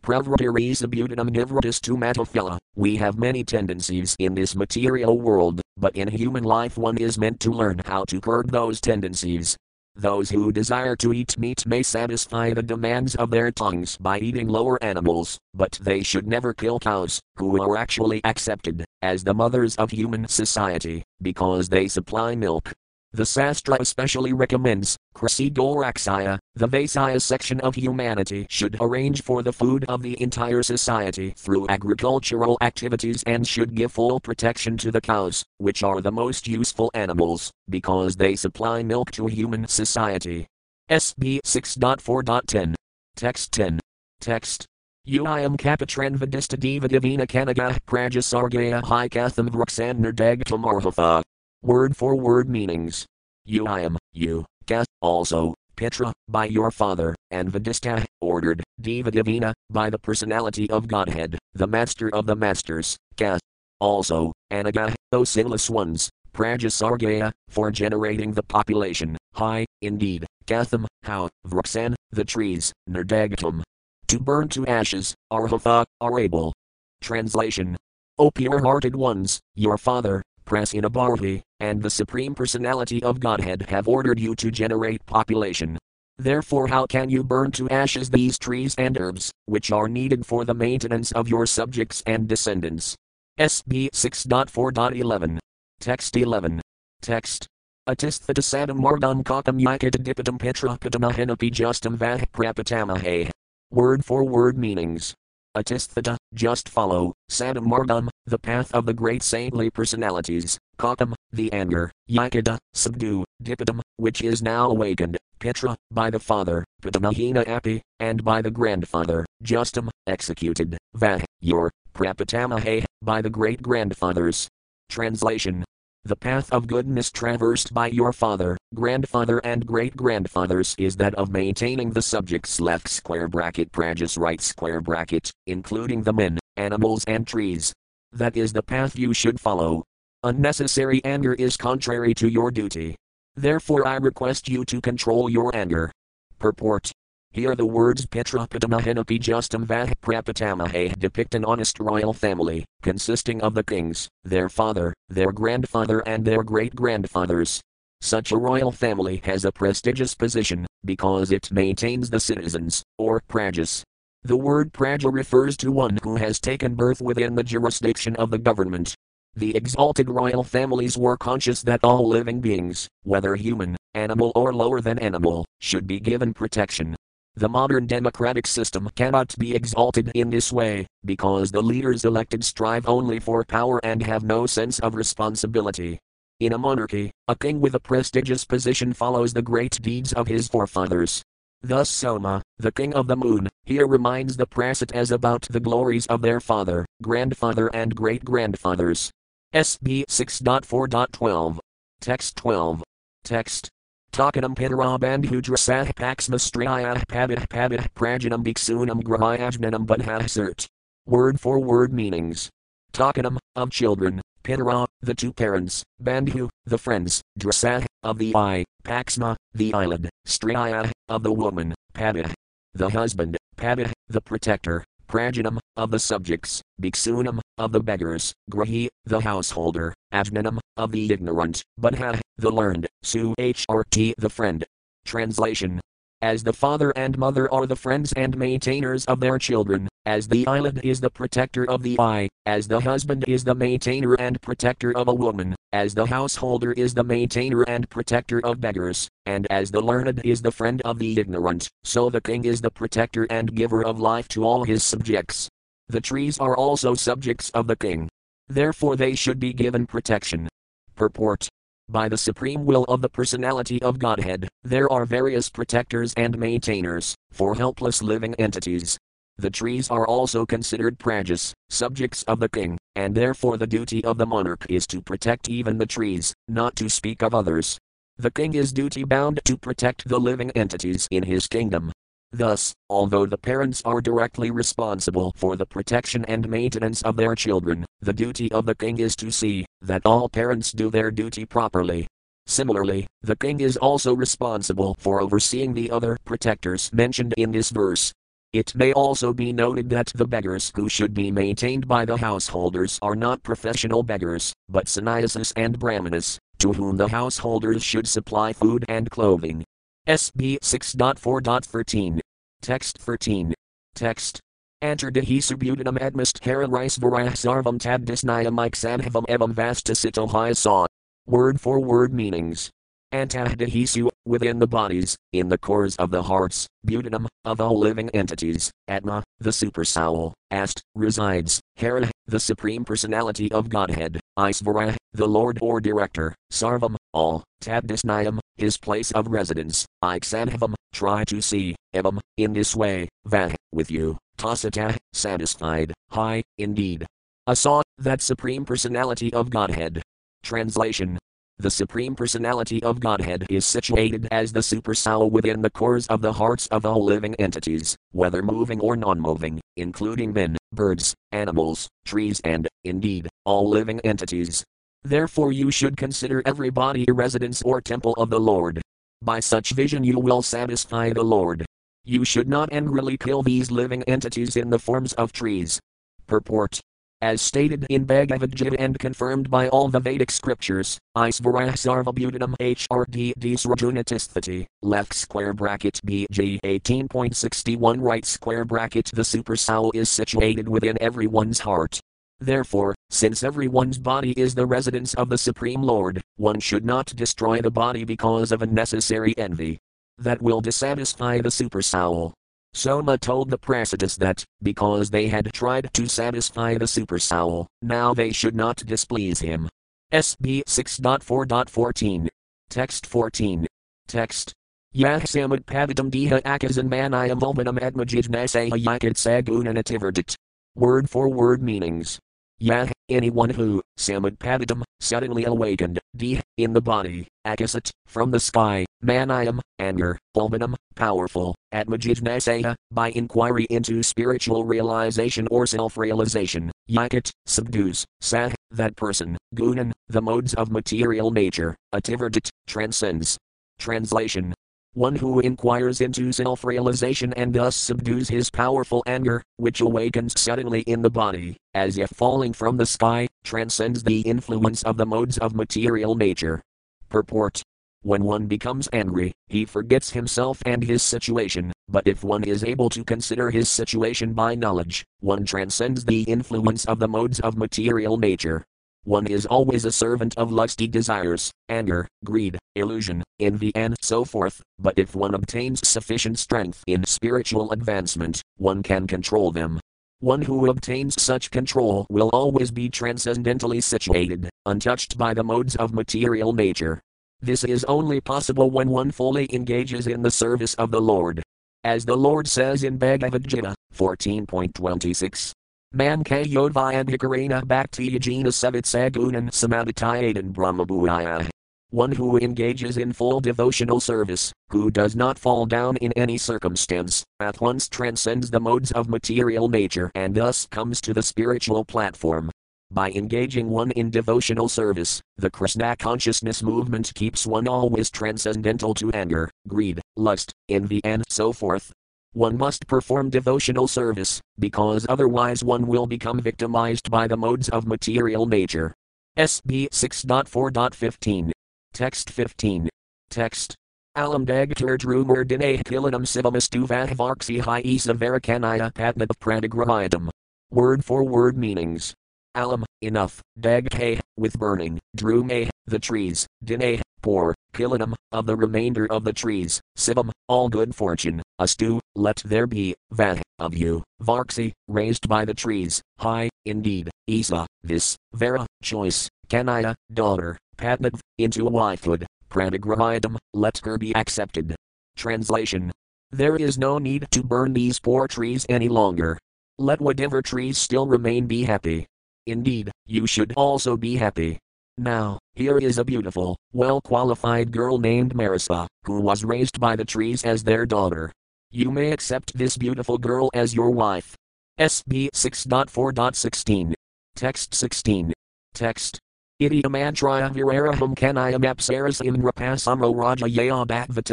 Pravratirisabutanam nivratis to matophila. We have many tendencies in this material world, but in human life one is meant to learn how to curb those tendencies. Those who desire to eat meat may satisfy the demands of their tongues by eating lower animals, but they should never kill cows, who are actually accepted as the mothers of human society, because they supply milk. The Sastra especially recommends, Krasi Goraksaya, the Vaisya section of humanity should arrange for the food of the entire society through agricultural activities and should give full protection to the cows, which are the most useful animals, because they supply milk to human society. SB 6.4.10. Text 10. Text. Uiam Kapatran Vadista Diva Divina Kanaga Prajasargaya Hikatham Vruxan Nerdeg Tamarhatha. Word for word meanings. You I am, you, Kath, also, Petra, by your father, and Vadista, ordered, Diva Divina, by the personality of Godhead, the master of the masters, Kath. Also, Anaga, those sinless ones, Prajasargaya, for generating the population, high, indeed, Katham, how, Vruxan, the trees, Nerdagatum. To burn to ashes, Arhatha, are able. Translation. O pure hearted ones, your father, Prasinabarhi, and the Supreme Personality of Godhead have ordered you to generate population. Therefore, how can you burn to ashes these trees and herbs, which are needed for the maintenance of your subjects and descendants? SB 6.4.11. Text 11. Text. Atisthatasadam mardam kakam yakatadipitam petrapitamahinapi justam vah prapatamahe. Word for word meanings. Atisthata, just follow, Sadam Mardam, the path of the great saintly personalities, Kakam, the anger, Yakada, subdue, Dipadam, which is now awakened, Pitra, by the father, Pitamahina Api, and by the grandfather, Justum, executed, Vah, your, Prapatamahe, by the great grandfathers. Translation the path of goodness traversed by your father, grandfather, and great grandfathers is that of maintaining the subjects left square bracket prajas right square bracket, including the men, animals, and trees. That is the path you should follow. Unnecessary anger is contrary to your duty. Therefore, I request you to control your anger. Purport here the words Petrapatamahenapi Justum Vah Prapatamahe depict an honest royal family, consisting of the kings, their father, their grandfather, and their great grandfathers. Such a royal family has a prestigious position, because it maintains the citizens, or prajas. The word praja refers to one who has taken birth within the jurisdiction of the government. The exalted royal families were conscious that all living beings, whether human, animal, or lower than animal, should be given protection. The modern democratic system cannot be exalted in this way, because the leaders elected strive only for power and have no sense of responsibility. In a monarchy, a king with a prestigious position follows the great deeds of his forefathers. Thus Soma, the king of the moon, here reminds the Pracetas about the glories of their father, grandfather, and great grandfathers. SB 6.4.12. Text 12. Text. Takanam Pitarabandhudrasah Paxmastriyah Pabih Pabih Prajanam Bhiksunam Grahayajnanam Budhasert. Word for word meanings. Takanam, of children, Pitara, the two parents, Bandhu, the friends, Drasah, of the eye, Paxma, the eyelid, Striyah, of the woman, Pabih, the husband, Pabih, the protector, Prajanam, of the subjects, Bhiksunam, of the beggars, Grahi, the householder, Ajnanam, of the ignorant, Budha, the learned, Su HRT, the friend. Translation as the father and mother are the friends and maintainers of their children, as the eyelid is the protector of the eye, as the husband is the maintainer and protector of a woman, as the householder is the maintainer and protector of beggars, and as the learned is the friend of the ignorant, so the king is the protector and giver of life to all his subjects. The trees are also subjects of the king. Therefore, they should be given protection. Purport by the supreme will of the personality of Godhead, there are various protectors and maintainers for helpless living entities. The trees are also considered prajas, subjects of the king, and therefore the duty of the monarch is to protect even the trees, not to speak of others. The king is duty bound to protect the living entities in his kingdom, Thus, although the parents are directly responsible for the protection and maintenance of their children, the duty of the king is to see that all parents do their duty properly. Similarly, the king is also responsible for overseeing the other protectors mentioned in this verse. It may also be noted that the beggars who should be maintained by the householders are not professional beggars, but sannyasis and brahmanas, to whom the householders should supply food and clothing. SB 6.4.13. Text 13. Text. Antardahi subutanam admist rice varah sarvam tabdisnayam iksanhavam evam vastasito saw. Word for word meanings. Antahdahisu, within the bodies, in the cores of the hearts, butanum, of all living entities, Atma, the super soul, Ast, resides, Hara, the Supreme Personality of Godhead, Isvara, the Lord or Director, Sarvam, all, Tabdisnayam, his place of residence, Iksanhavam, try to see, Evam, in this way, Vah, with you, Tasata, satisfied, high, indeed. Asa, that Supreme Personality of Godhead. Translation the Supreme Personality of Godhead is situated as the super soul within the cores of the hearts of all living entities, whether moving or non moving, including men, birds, animals, trees, and, indeed, all living entities. Therefore, you should consider every body a residence or temple of the Lord. By such vision, you will satisfy the Lord. You should not angrily kill these living entities in the forms of trees. Purport as stated in Bhagavad Gita and confirmed by all the Vedic scriptures, Isvarah Sarvabhutanam HRD Srajunatisthati, left square bracket BG 18.61 right square bracket The super soul is situated within everyone's heart. Therefore, since everyone's body is the residence of the Supreme Lord, one should not destroy the body because of unnecessary envy. That will dissatisfy the super soul. Soma told the Pracetas that, because they had tried to satisfy the super soul, now they should not displease him. SB 6.4.14. Text 14. Text. Yahsamad pavadam diha akazan manayam vulmanam admajidnasaya yakit sagunanativardit. Word for word meanings. Yah, anyone who, samadpadam, suddenly awakened, d, in the body, akasat, from the sky, manayam, anger, pulmanam, powerful, atmajidnasaya, by inquiry into spiritual realization or self-realization, yakat, subdues, sah, that person, gunan, the modes of material nature, ativardit, transcends. Translation one who inquires into self realization and thus subdues his powerful anger, which awakens suddenly in the body, as if falling from the sky, transcends the influence of the modes of material nature. Purport When one becomes angry, he forgets himself and his situation, but if one is able to consider his situation by knowledge, one transcends the influence of the modes of material nature, one is always a servant of lusty desires, anger, greed, illusion, envy, and so forth, but if one obtains sufficient strength in spiritual advancement, one can control them. One who obtains such control will always be transcendentally situated, untouched by the modes of material nature. This is only possible when one fully engages in the service of the Lord. As the Lord says in Bhagavad Gita 14.26, Mankayodvayadhikarena bhaktiyajina savitsagunan samadhitayadan brahmabhuaya. One who engages in full devotional service, who does not fall down in any circumstance, at once transcends the modes of material nature and thus comes to the spiritual platform. By engaging one in devotional service, the Krishna consciousness movement keeps one always transcendental to anger, greed, lust, envy, and so forth, one must perform devotional service, because otherwise one will become victimized by the modes of material nature. SB 6.4.15. Text 15. Text. Alam dagtur drumur dine kilanam sivamastu vahvarksi hi isa patnat pradigrahayam. Word for word meanings. Alam, enough, daghe, with burning, drume, the trees, dine, poor, kilanam, of the remainder of the trees, sivam, all good fortune, astu, let there be, vah, of you, varksi, raised by the trees, high, indeed, Isa, this, Vera, choice, Kanaya, daughter, Padmav, into a wifehood, Pradigrahayam, let her be accepted. Translation. There is no need to burn these poor trees any longer. Let whatever trees still remain be happy. Indeed, you should also be happy. Now, here is a beautiful, well qualified girl named Marisa, who was raised by the trees as their daughter. You may accept this beautiful girl as your wife. SB 6.4.16. Text 16. Text. Idiomantraya viraraham kanayam apsaras imrapasamo raja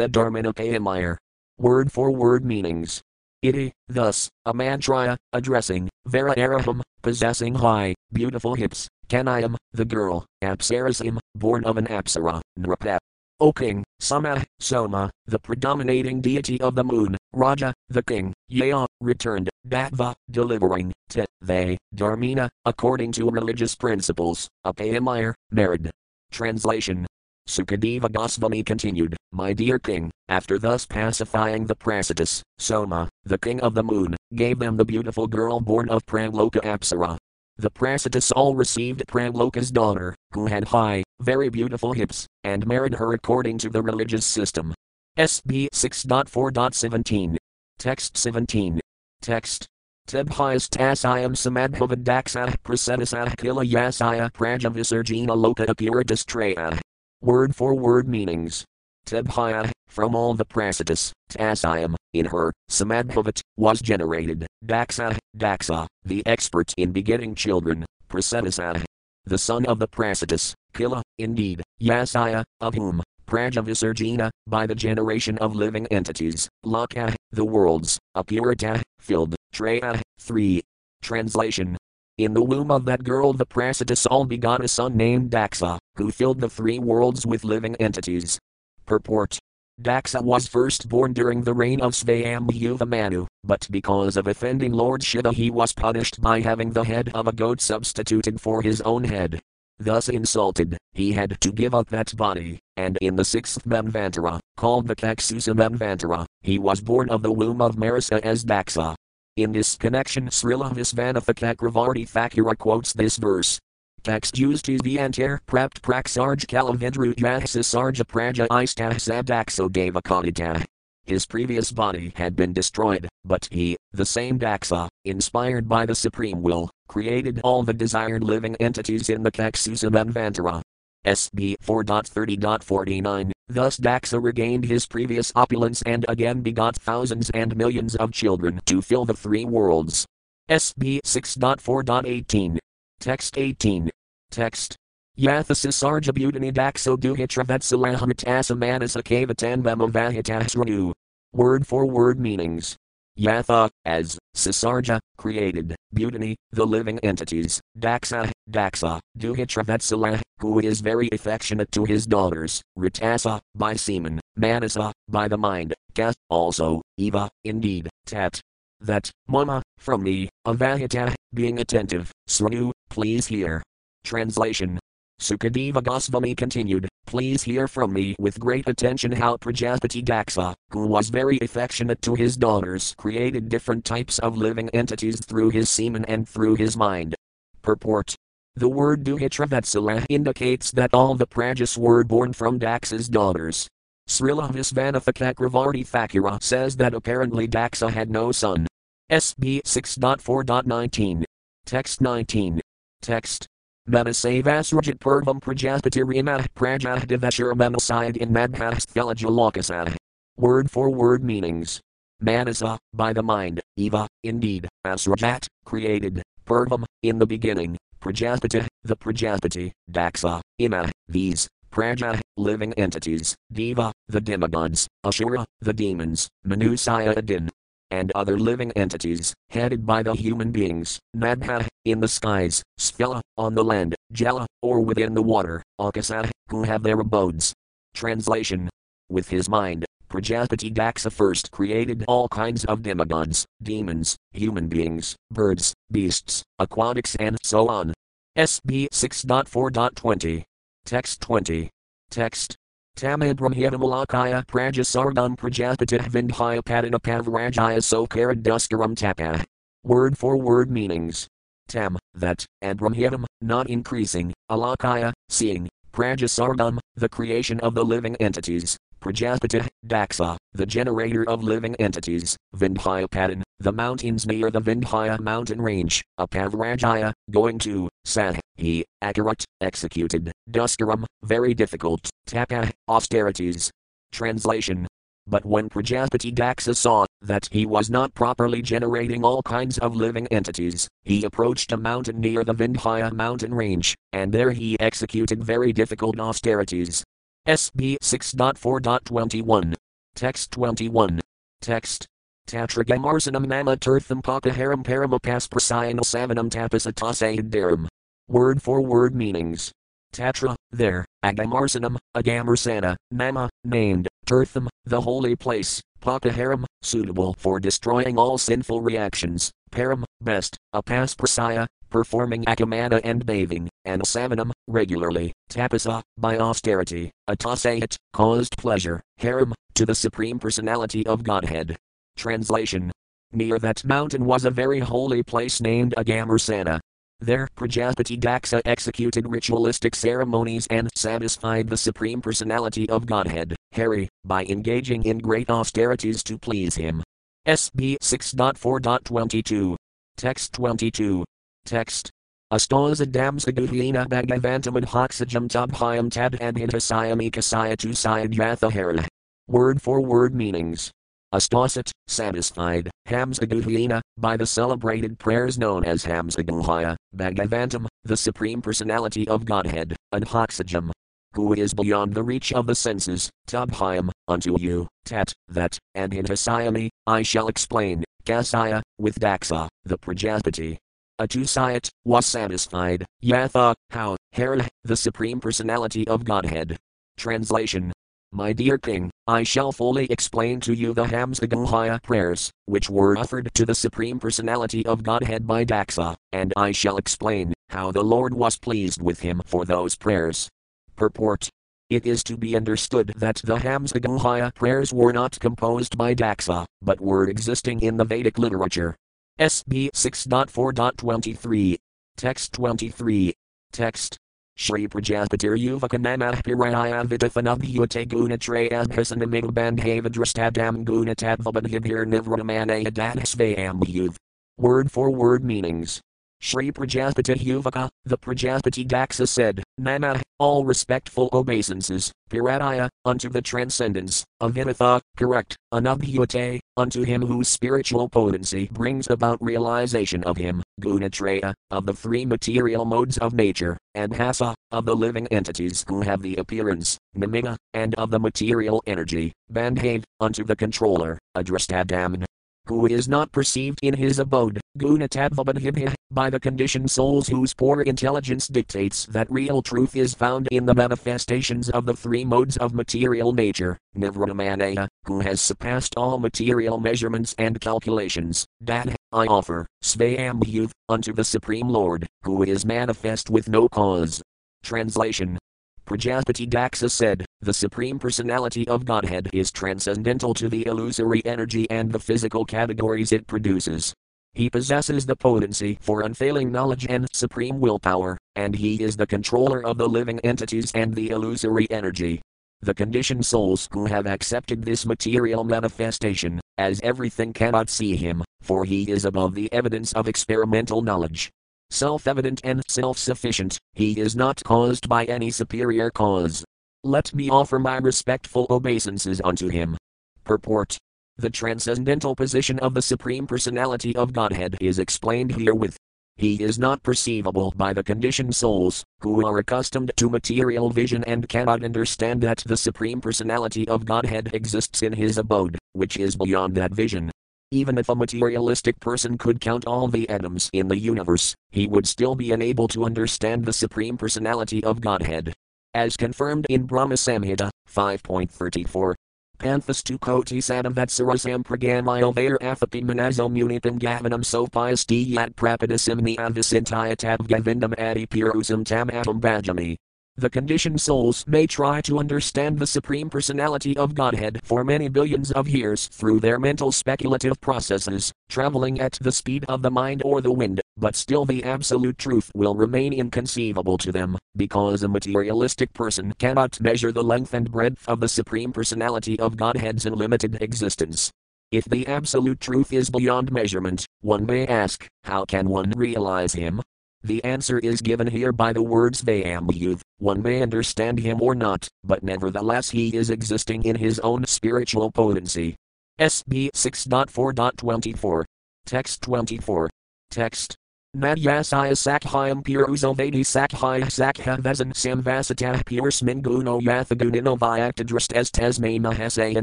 dharmanapayamire. Word for word meanings. Iti, thus, a mantraya, addressing, Vera Araham, possessing high, beautiful hips, Kanayam, the girl, Apsarasim, born of an Apsara, Nrapa. O king, Sama, Soma, the predominating deity of the moon, Raja, the king, Yea, returned, Datva, delivering, to, they, Dharmina, according to religious principles, Apayamire, married. Translation Sukadeva Gosvami continued, My dear king, after thus pacifying the Pracetas, Soma, the king of the moon, gave them the beautiful girl born of Pramloca Apsara. The Pracetas all received Pramloca's daughter, who had high, very beautiful hips, and married her according to the religious system. SB 6.4.17. Text 17. Text. Tebhyas tasayam samadbhavadaksah prasedasah kila yasaya prajavisarjina loka apuradastraya. Word for word meanings. Tebhaya, from all the Pracetas, Tasayam, in her, Samadbhavat, was generated, Daksa, Daksa, the expert in begetting children, Prasedasa, the son of the Pracetas, Kila, indeed, Yasaya, of whom, Prajavisarjina, by the generation of living entities, Laka, the worlds, Apurata, filled, Treya, three. Translation in the womb of that girl the Pracetas all begot a son named Daksa, who filled the three worlds with living entities. Purport Daksa was first born during the reign of Svayambhuva Manu, but because of offending Lord Shiva he was punished by having the head of a goat substituted for his own head. Thus insulted, he had to give up that body, and in the sixth Manvantara, called the Caksusa Manvantara, he was born of the womb of Marisa as Daksa. In this connection Srila Visvanatha Cakravarti Thakura quotes this verse. Text used is the antir prapt praksarj kalavendru jahsasarja praja istah sabdaxo devakadita. His previous body had been destroyed, but he, the same Daksa, inspired by the supreme will, created all the desired living entities in the Caksusa Manvantara. SB 4.30.49. Thus Daksa regained his previous opulence and again begot thousands and millions of children to fill the three worlds. SB 6.4.18. Text 18. Text. Yathasisarja Bhutani Dakso Duhitravatsalahamitasam Manasakavatan Vamavahitasranu. Word for word meanings. Yatha, as, Sisarja, created, Bhutani, the living entities, Daksa, Daksa, Duhitravatsalah, who is very affectionate to his daughters, Ritasa, by semen, Manasa, by the mind, Ka, also, Eva, indeed, Tat. That, Mama, from me, Avahita, being attentive, Sranu, please hear. Translation Sukadeva Gosvami continued, Please hear from me with great attention how Prajapati Daksa, who was very affectionate to his daughters, created different types of living entities through his semen and through his mind. Purport The word Duhitravatsala indicates that all the Prajas were born from Daksa's daughters. Srila Visvanatha Thakura says that apparently Daksa had no son. SB 6.4.19. Text 19. Text Manasavasrajat Purvam Prajaspatirimah Prajahdivashura Manasayad in Madhasthalajalokasaha. Word for word meanings. Manasa, by the mind, Eva, indeed, Asrajat, created, Purvam, in the beginning, Prajaspati, the Prajaspati, Daksa, Ima, these, Praja, living entities, Deva, the demigods, Ashura, the demons, Manusaya Adin, and other living entities, headed by the human beings, Nabha, in the skies, Sphila, on the land, Jala, or within the water, Akasa, who have their abodes. Translation With his mind, Prajapati Daksa first created all kinds of demigods, demons, human beings, birds, beasts, aquatics, and so on. SB 6.4.20. Text 20. Text Tamabrahmyamalakaya Prajasargam Prajapatih Vindhya Padanapavrajaya Sokaradduskaram Tapa. Word for word meanings. Tam, that, and Brahmyam, not increasing, Alakaya, seeing, Prajasargam, the creation of the living entities, Prajapati, Daksa, the generator of living entities, Vindhyapadan, the mountains near the Vindhya mountain range, Apavrajaya, going to, Sah, he, accurate, executed, Duskaram, very difficult, Tapa, austerities. Translation but when Prajapati Daksa saw that he was not properly generating all kinds of living entities, he approached a mountain near the Vindhya mountain range, and there he executed very difficult austerities. SB 6.4.21. Text 21. Text. Tatragamarsanam nama tirtham pakaharam paramapas prasayanal savanam tapasatasa Word for word meanings. Tatra, There, Agamarsanam, Agamarsana, Nama, named, Tirtham, the holy place, Pakaharam, suitable for destroying all sinful reactions, Param, best, Apasprasaya, performing acamana and bathing, and savanam, regularly, tapasa, by austerity, atasayat, caused pleasure, haram, to the Supreme Personality of Godhead. Translation Near that mountain was a very holy place named Agamarsana. There, Prajapati Daksa executed ritualistic ceremonies and satisfied the Supreme Personality of Godhead, Hari, by engaging in great austerities to please him. SB 6.4.22. Text 22. Text. Astas adamsaguhina bhagavantamad hoxajam tabhyam tad adhidhasayamikasaya tu sayadyathahara. Word for word meanings. Astasat, satisfied, Hamsaguhyena, by the celebrated prayers known as Hamsaguhya, Bhagavantam, the Supreme Personality of Godhead, and Hoxajam, who is beyond the reach of the senses, Tabhyam, unto you, Tat, that, and in Hasayami, I shall explain, Kasaya, with Daksa, the Prajapati. Atusayat, was satisfied, Yatha, how, Hera, the Supreme Personality of Godhead. Translation my dear king, I shall fully explain to you the Hamsaguhya prayers, which were offered to the Supreme Personality of Godhead by Daksa, and I shall explain how the Lord was pleased with him for those prayers. Purport it is to be understood that the Hamsaguhya prayers were not composed by Daksa, but were existing in the Vedic literature. SB 6.4.23. Text 23. Text. Shri Prajapatir Yuvaka Namah Piraya Vitafanabhyute Gunatrayabhasanamiga Bandhavadrastadam Gunatadvabadhibhir Nivramanaya Dadhsvayambhyuv. Word for word meanings. Shri Prajapati Yuvaka, the Prajapati Daksa said, Namah, all respectful obeisances, Pirataya, unto the transcendence, Avinatha, correct, Anabhyute, unto him whose spiritual potency brings about realization of him, Gunatraya, of the three material modes of nature, and Hasa, of the living entities who have the appearance, Namiga, and of the material energy, Bandhave, unto the controller, Adrastadaman, who is not perceived in his abode, Gunatadvabadhibhya, by the conditioned souls whose poor intelligence dictates that real truth is found in the manifestations of the three modes of material nature, Nivramanaya, who has surpassed all material measurements and calculations, that I offer, Svayambhuv, unto the Supreme Lord, who is manifest with no cause. Translation Prajapati Daksa said, The Supreme Personality of Godhead is transcendental to the illusory energy and the physical categories it produces. He possesses the potency for unfailing knowledge and supreme willpower, and he is the controller of the living entities and the illusory energy. The conditioned souls who have accepted this material manifestation, as everything cannot see him, for he is above the evidence of experimental knowledge, self evident and self sufficient, he is not caused by any superior cause. Let me offer my respectful obeisances unto him. Purport The transcendental position of the Supreme Personality of Godhead is explained herewith. He is not perceivable by the conditioned souls, who are accustomed to material vision and cannot understand that the Supreme Personality of Godhead exists in his abode, which is beyond that vision. Even if a materialistic person could count all the atoms in the universe, he would still be unable to understand the Supreme Personality of Godhead. As confirmed in Brahma Samhita 5.34. Panthas koti sadavatsarasam pragamayo vair athapi manazo munitam gavanam sopiasti yat prapadasimni avisintayatav gavindam adi purusam tam atam bhajami. The conditioned souls may try to understand the Supreme Personality of Godhead for many billions of years through their mental speculative processes, traveling at the speed of the mind or the wind, but still the absolute truth will remain inconceivable to them, because a materialistic person cannot measure the length and breadth of the Supreme Personality of Godhead's unlimited existence. If the absolute truth is beyond measurement, one may ask, how can one realize him? The answer is given here by the words Vayambhuv. One may understand him or not, but nevertheless he is existing in his own spiritual potency. SB 6.4.24. Text 24. Text. Nadyasaya sakhyam purusovadi sakhya sakha vesan samvasatah pursmin guno yathagunino vyaktadrast est tesme mahasaya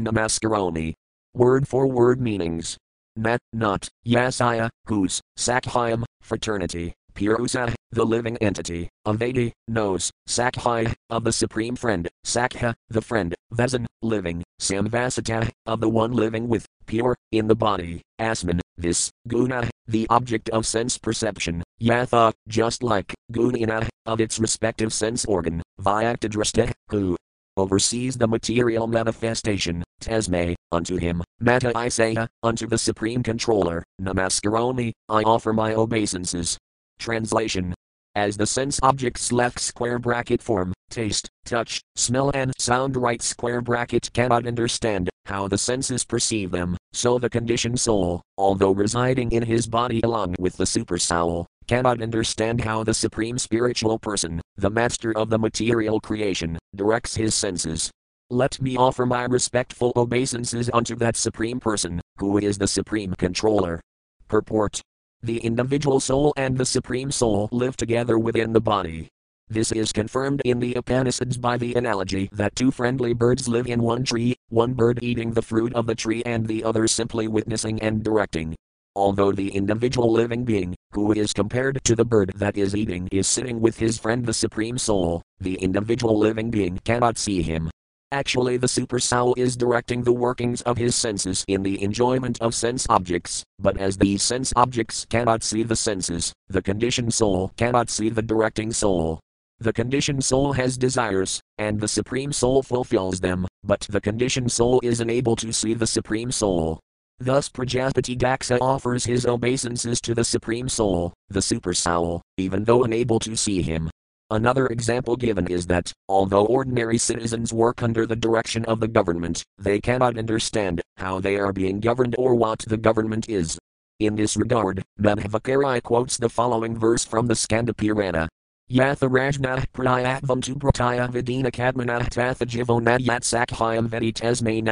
namaskaroni. Word for word meanings. Nat, not, yasaya, whose, sakhyam, fraternity, Purusa, the living entity, Avadi, knows, Sakhya, of the Supreme Friend, Sakha, the friend, Vasan, living, Samvasata, of the one living with, pure, in the body, Asman, this, Guna, the object of sense perception, Yatha, just like, Gunina, of its respective sense organ, Vyaktadrasta, who, oversees the material manifestation, Tasme, unto him, Mata Isaya, unto the Supreme Controller, Namaskaroni, I offer my obeisances. Translation as the sense objects left square bracket form, taste, touch, smell, and sound right square bracket cannot understand how the senses perceive them, so the conditioned soul, although residing in his body along with the super soul, cannot understand how the supreme spiritual person, the master of the material creation, directs his senses. Let me offer my respectful obeisances unto that supreme person, who is the supreme controller. Purport the individual soul and the Supreme Soul live together within the body. This is confirmed in the Upanishads by the analogy that two friendly birds live in one tree, one bird eating the fruit of the tree and the other simply witnessing and directing. Although the individual living being, who is compared to the bird that is eating, is sitting with his friend the Supreme Soul, the individual living being cannot see him, Actually, the super soul is directing the workings of his senses in the enjoyment of sense objects, but as these sense objects cannot see the senses, the conditioned soul cannot see the directing soul. The conditioned soul has desires, and the Supreme Soul fulfills them, but the conditioned soul is unable to see the Supreme Soul. Thus Prajapati Daksa offers his obeisances to the Supreme Soul, the Super Soul, even though unable to see him, Another example given is that, although ordinary citizens work under the direction of the government, they cannot understand how they are being governed or what the government is. In this regard, Madhvacharya quotes the following verse from the Skanda Purana. Yatha Rajna Prayatvam tu Prataya Vidina Kadmana Tatha Jivona Yat Sakhyam Vedi Tesme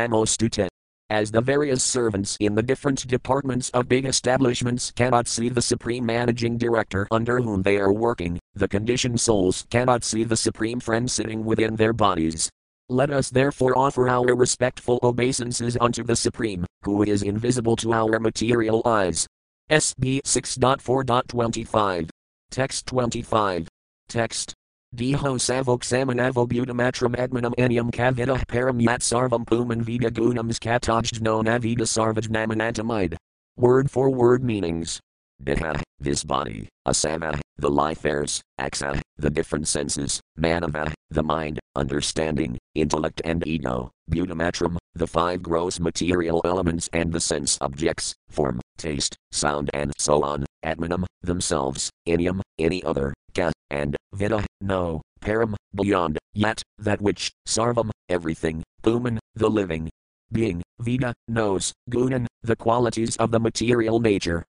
as the various servants in the different departments of big establishments cannot see the supreme managing director under whom they are working, the conditioned souls cannot see the supreme friend sitting within their bodies. Let us therefore offer our respectful obeisances unto the Supreme, who is invisible to our material eyes. SB 6.4.25. Text 25. Text Samanavo butamatram admanam enium kavita param yat sarvam puman vida gunams katajno navida sarvajnamanantamide. Word for word meanings. Diha, this body, asama, the life airs, aksa, the different senses, manava, the mind, understanding, intellect and ego, butamatram, the five gross material elements and the sense objects, form, taste, sound and so on, atmanam, themselves, enium, any other, ka, and, vida, no, param, beyond, yet, that which, sarvam, everything, puman, the living, being, vida, knows, gunan, the qualities of the material nature,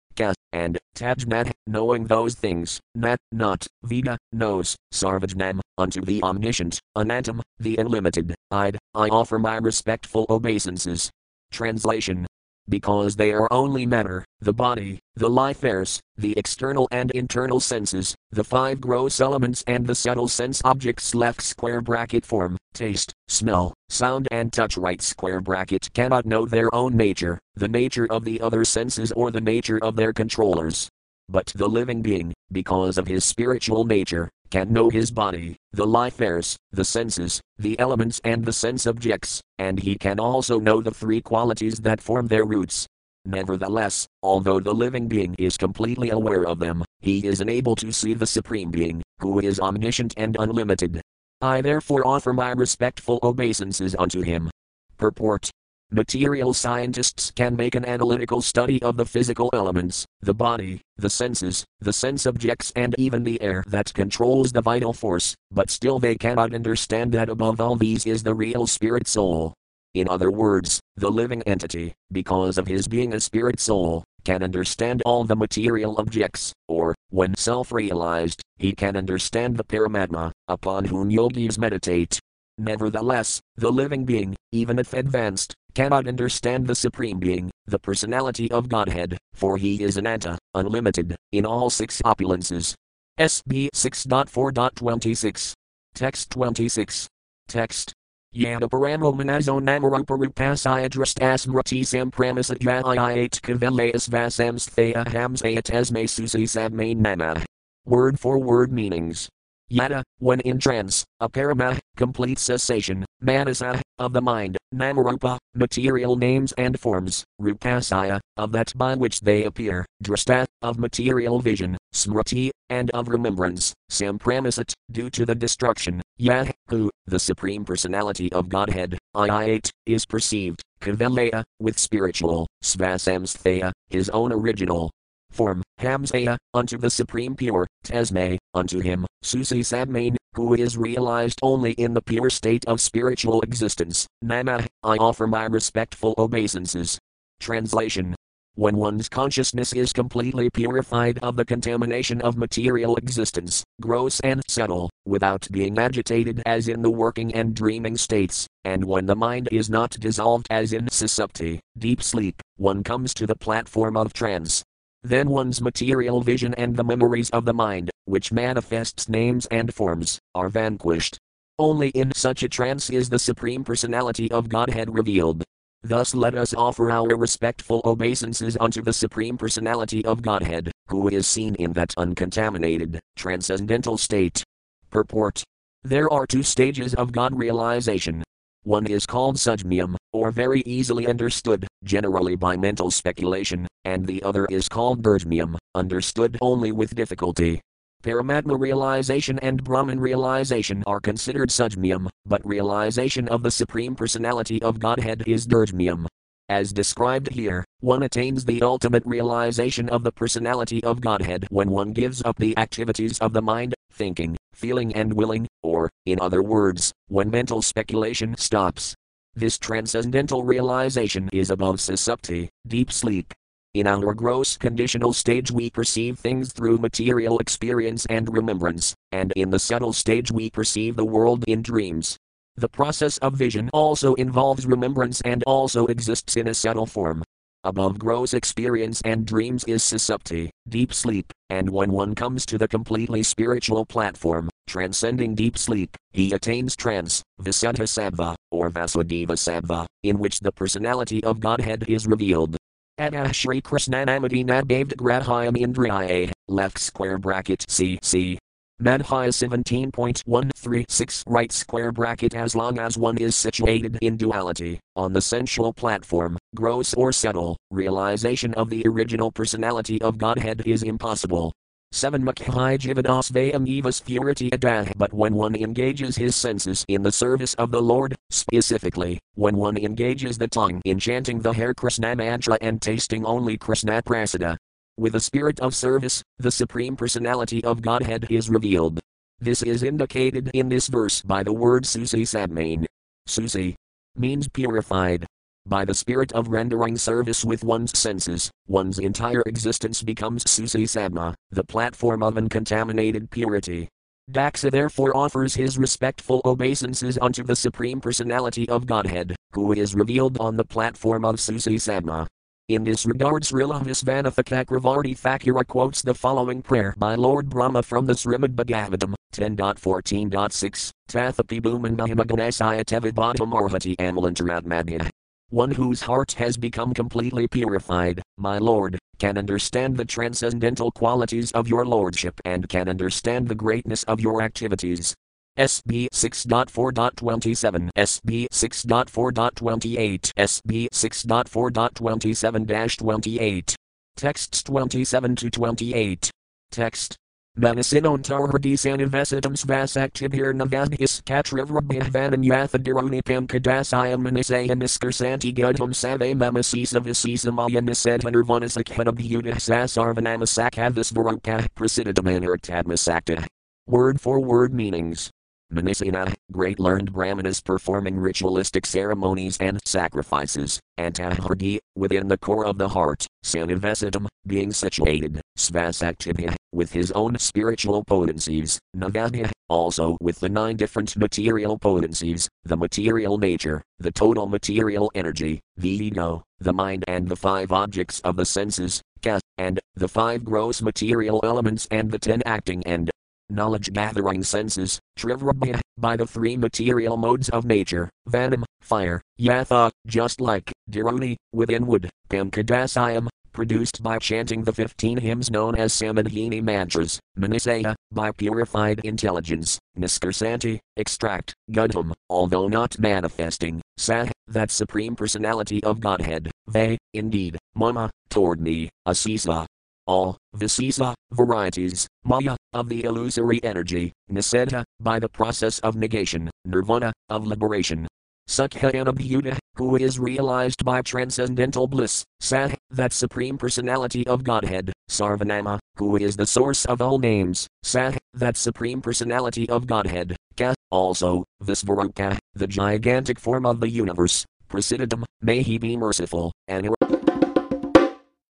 and, tajnat, knowing those things, nat, not, vida, knows, sarvajnam, unto the omniscient, anantam, the unlimited, I'd, I offer my respectful obeisances. Translation because they are only matter, the body, the life airs, the external and internal senses, the five gross elements and the subtle sense objects left square bracket form, taste, smell, sound and touch right square bracket cannot know their own nature, the nature of the other senses or the nature of their controllers. But the living being, because of his spiritual nature, can know his body, the life airs, the senses, the elements, and the sense objects, and he can also know the three qualities that form their roots. Nevertheless, although the living being is completely aware of them, he is unable to see the Supreme Being, who is omniscient and unlimited. I therefore offer my respectful obeisances unto him. Purport Material scientists can make an analytical study of the physical elements, the body, the senses, the sense objects, and even the air that controls the vital force, but still they cannot understand that above all these is the real spirit soul. In other words, the living entity, because of his being a spirit soul, can understand all the material objects, or, when self realized, he can understand the Paramatma, upon whom yogis meditate. Nevertheless, the living being, even if advanced, cannot understand the Supreme Being, the personality of Godhead, for he is ananta, unlimited, in all six opulences. SB 6.4.26. Text 26. Text. Yadaparamo manazo namaruparupasaya drastasmrati sampramisat yayayat kavelayas vasams thea hamsayat esme susi sabmain nama. Word for word meanings. Yada, when in trance, a aparama, complete cessation, manasa, of the mind, namarupa, material names and forms, rupasaya, of that by which they appear, drasta, of material vision, smriti, and of remembrance, sampramisat, due to the destruction, yah, who, the Supreme Personality of Godhead, I8, is perceived, kavelaya, with spiritual, svasamsthaya, his own original, form, Hamsaya, unto the Supreme Pure, Tesme, unto him, Susi Sadmain, who is realized only in the pure state of spiritual existence. Nama, I offer my respectful obeisances. Translation when one's consciousness is completely purified of the contamination of material existence, gross and subtle, without being agitated as in the working and dreaming states, and when the mind is not dissolved as in susupti, deep sleep, one comes to the platform of trance, then one's material vision and the memories of the mind, which manifests names and forms, are vanquished. Only in such a trance is the Supreme Personality of Godhead revealed. Thus let us offer our respectful obeisances unto the Supreme Personality of Godhead, who is seen in that uncontaminated, transcendental state. Purport. There are two stages of God realization one is called sujmyam, or very easily understood, generally by mental speculation, and the other is called Gurdmyam, understood only with difficulty. Paramatma realization and Brahman realization are considered sujmyam, but realization of the Supreme Personality of Godhead is Gurdmyam. As described here, one attains the ultimate realization of the personality of Godhead when one gives up the activities of the mind, thinking, feeling, and willing, or, in other words, when mental speculation stops. This transcendental realization is above susupti, deep sleep. In our gross conditional stage, we perceive things through material experience and remembrance, and in the subtle stage, we perceive the world in dreams. The process of vision also involves remembrance and also exists in a subtle form. Above gross experience and dreams is susupti, deep sleep, and when one comes to the completely spiritual platform, transcending deep sleep, he attains trance, Visuddha Sattva, or Vasudeva Sattva, in which the personality of Godhead is revealed. Atah Shri Krishnanamati Nabhavd Grahayam Indriyaye, left square bracket CC, Madhya 17.136 right square bracket as long as one is situated in duality, on the sensual platform, gross or subtle, realization of the original personality of Godhead is impossible. 7 Makhai Jivadasvayam Evas Purity Adah. But when one engages his senses in the service of the Lord, specifically, when one engages the tongue in chanting the Hare Krishna mantra and tasting only Krishna Prasada, with a spirit of service, the Supreme Personality of Godhead is revealed. This is indicated in this verse by the word Susi Sadmain. Susi means purified. By the spirit of rendering service with one's senses, one's entire existence becomes Susi Sadma, the platform of uncontaminated purity. Daksa therefore offers his respectful obeisances unto the Supreme Personality of Godhead, who is revealed on the platform of Susi Sadma. In this regard, Srila Visvanatha Cakravarti Thakura quotes the following prayer by Lord Brahma from the Srimad Bhagavatam 10.14.6 Tathapi Bhuman Mahimaganasaya Tevibhatam Arhati Amalantaratmadya. One whose heart has become completely purified, my Lord, can understand the transcendental qualities of your Lordship and can understand the greatness of your activities. SB 6.4.27, SB 6.4.28, SB 6.4.27 28. Texts 27 to 28. Text. Manasinon tarhadisan invesitum svasactibhir navadhis katrivrabhvanan yathadirunipam kadasayam manisayan niskarsanti gudhum save mamasisa visisamaya nisedhanirvanasakhenabhyudah sasarvanamasak varuka prasidadamanartadmasakta. Word for word meanings. Manisina, great learned brahmanas performing ritualistic ceremonies and sacrifices, Antahardi, within the core of the heart, Sanivesitam, being situated, Svasaktivya, with his own spiritual potencies, Navadya, also with the nine different material potencies, the material nature, the total material energy, the ego, the mind and the five objects of the senses, Ka, and the five gross material elements and the ten acting and knowledge gathering senses, Trivrabhya, by the three material modes of nature, Vanam, fire, Yatha, just like, Diruni, within wood, Pamkadasayam, produced by chanting the 15 hymns known as Samandhini mantras, Manisaya, by purified intelligence, Niskarsanti, extract, Gudham, although not manifesting, Sah, that Supreme Personality of Godhead, Ve, indeed, Mama, toward me, Asisa. All, Visisa, varieties, Maya, of the illusory energy, Niseta, by the process of negation, Nirvana, of liberation, Sukha who is realized by transcendental bliss, Sah, that Supreme Personality of Godhead, Sarvanama, who is the source of all names, Sah, that Supreme Personality of Godhead, Ka, also, Visvaruka, the gigantic form of the universe, Prasidam, may he be merciful, and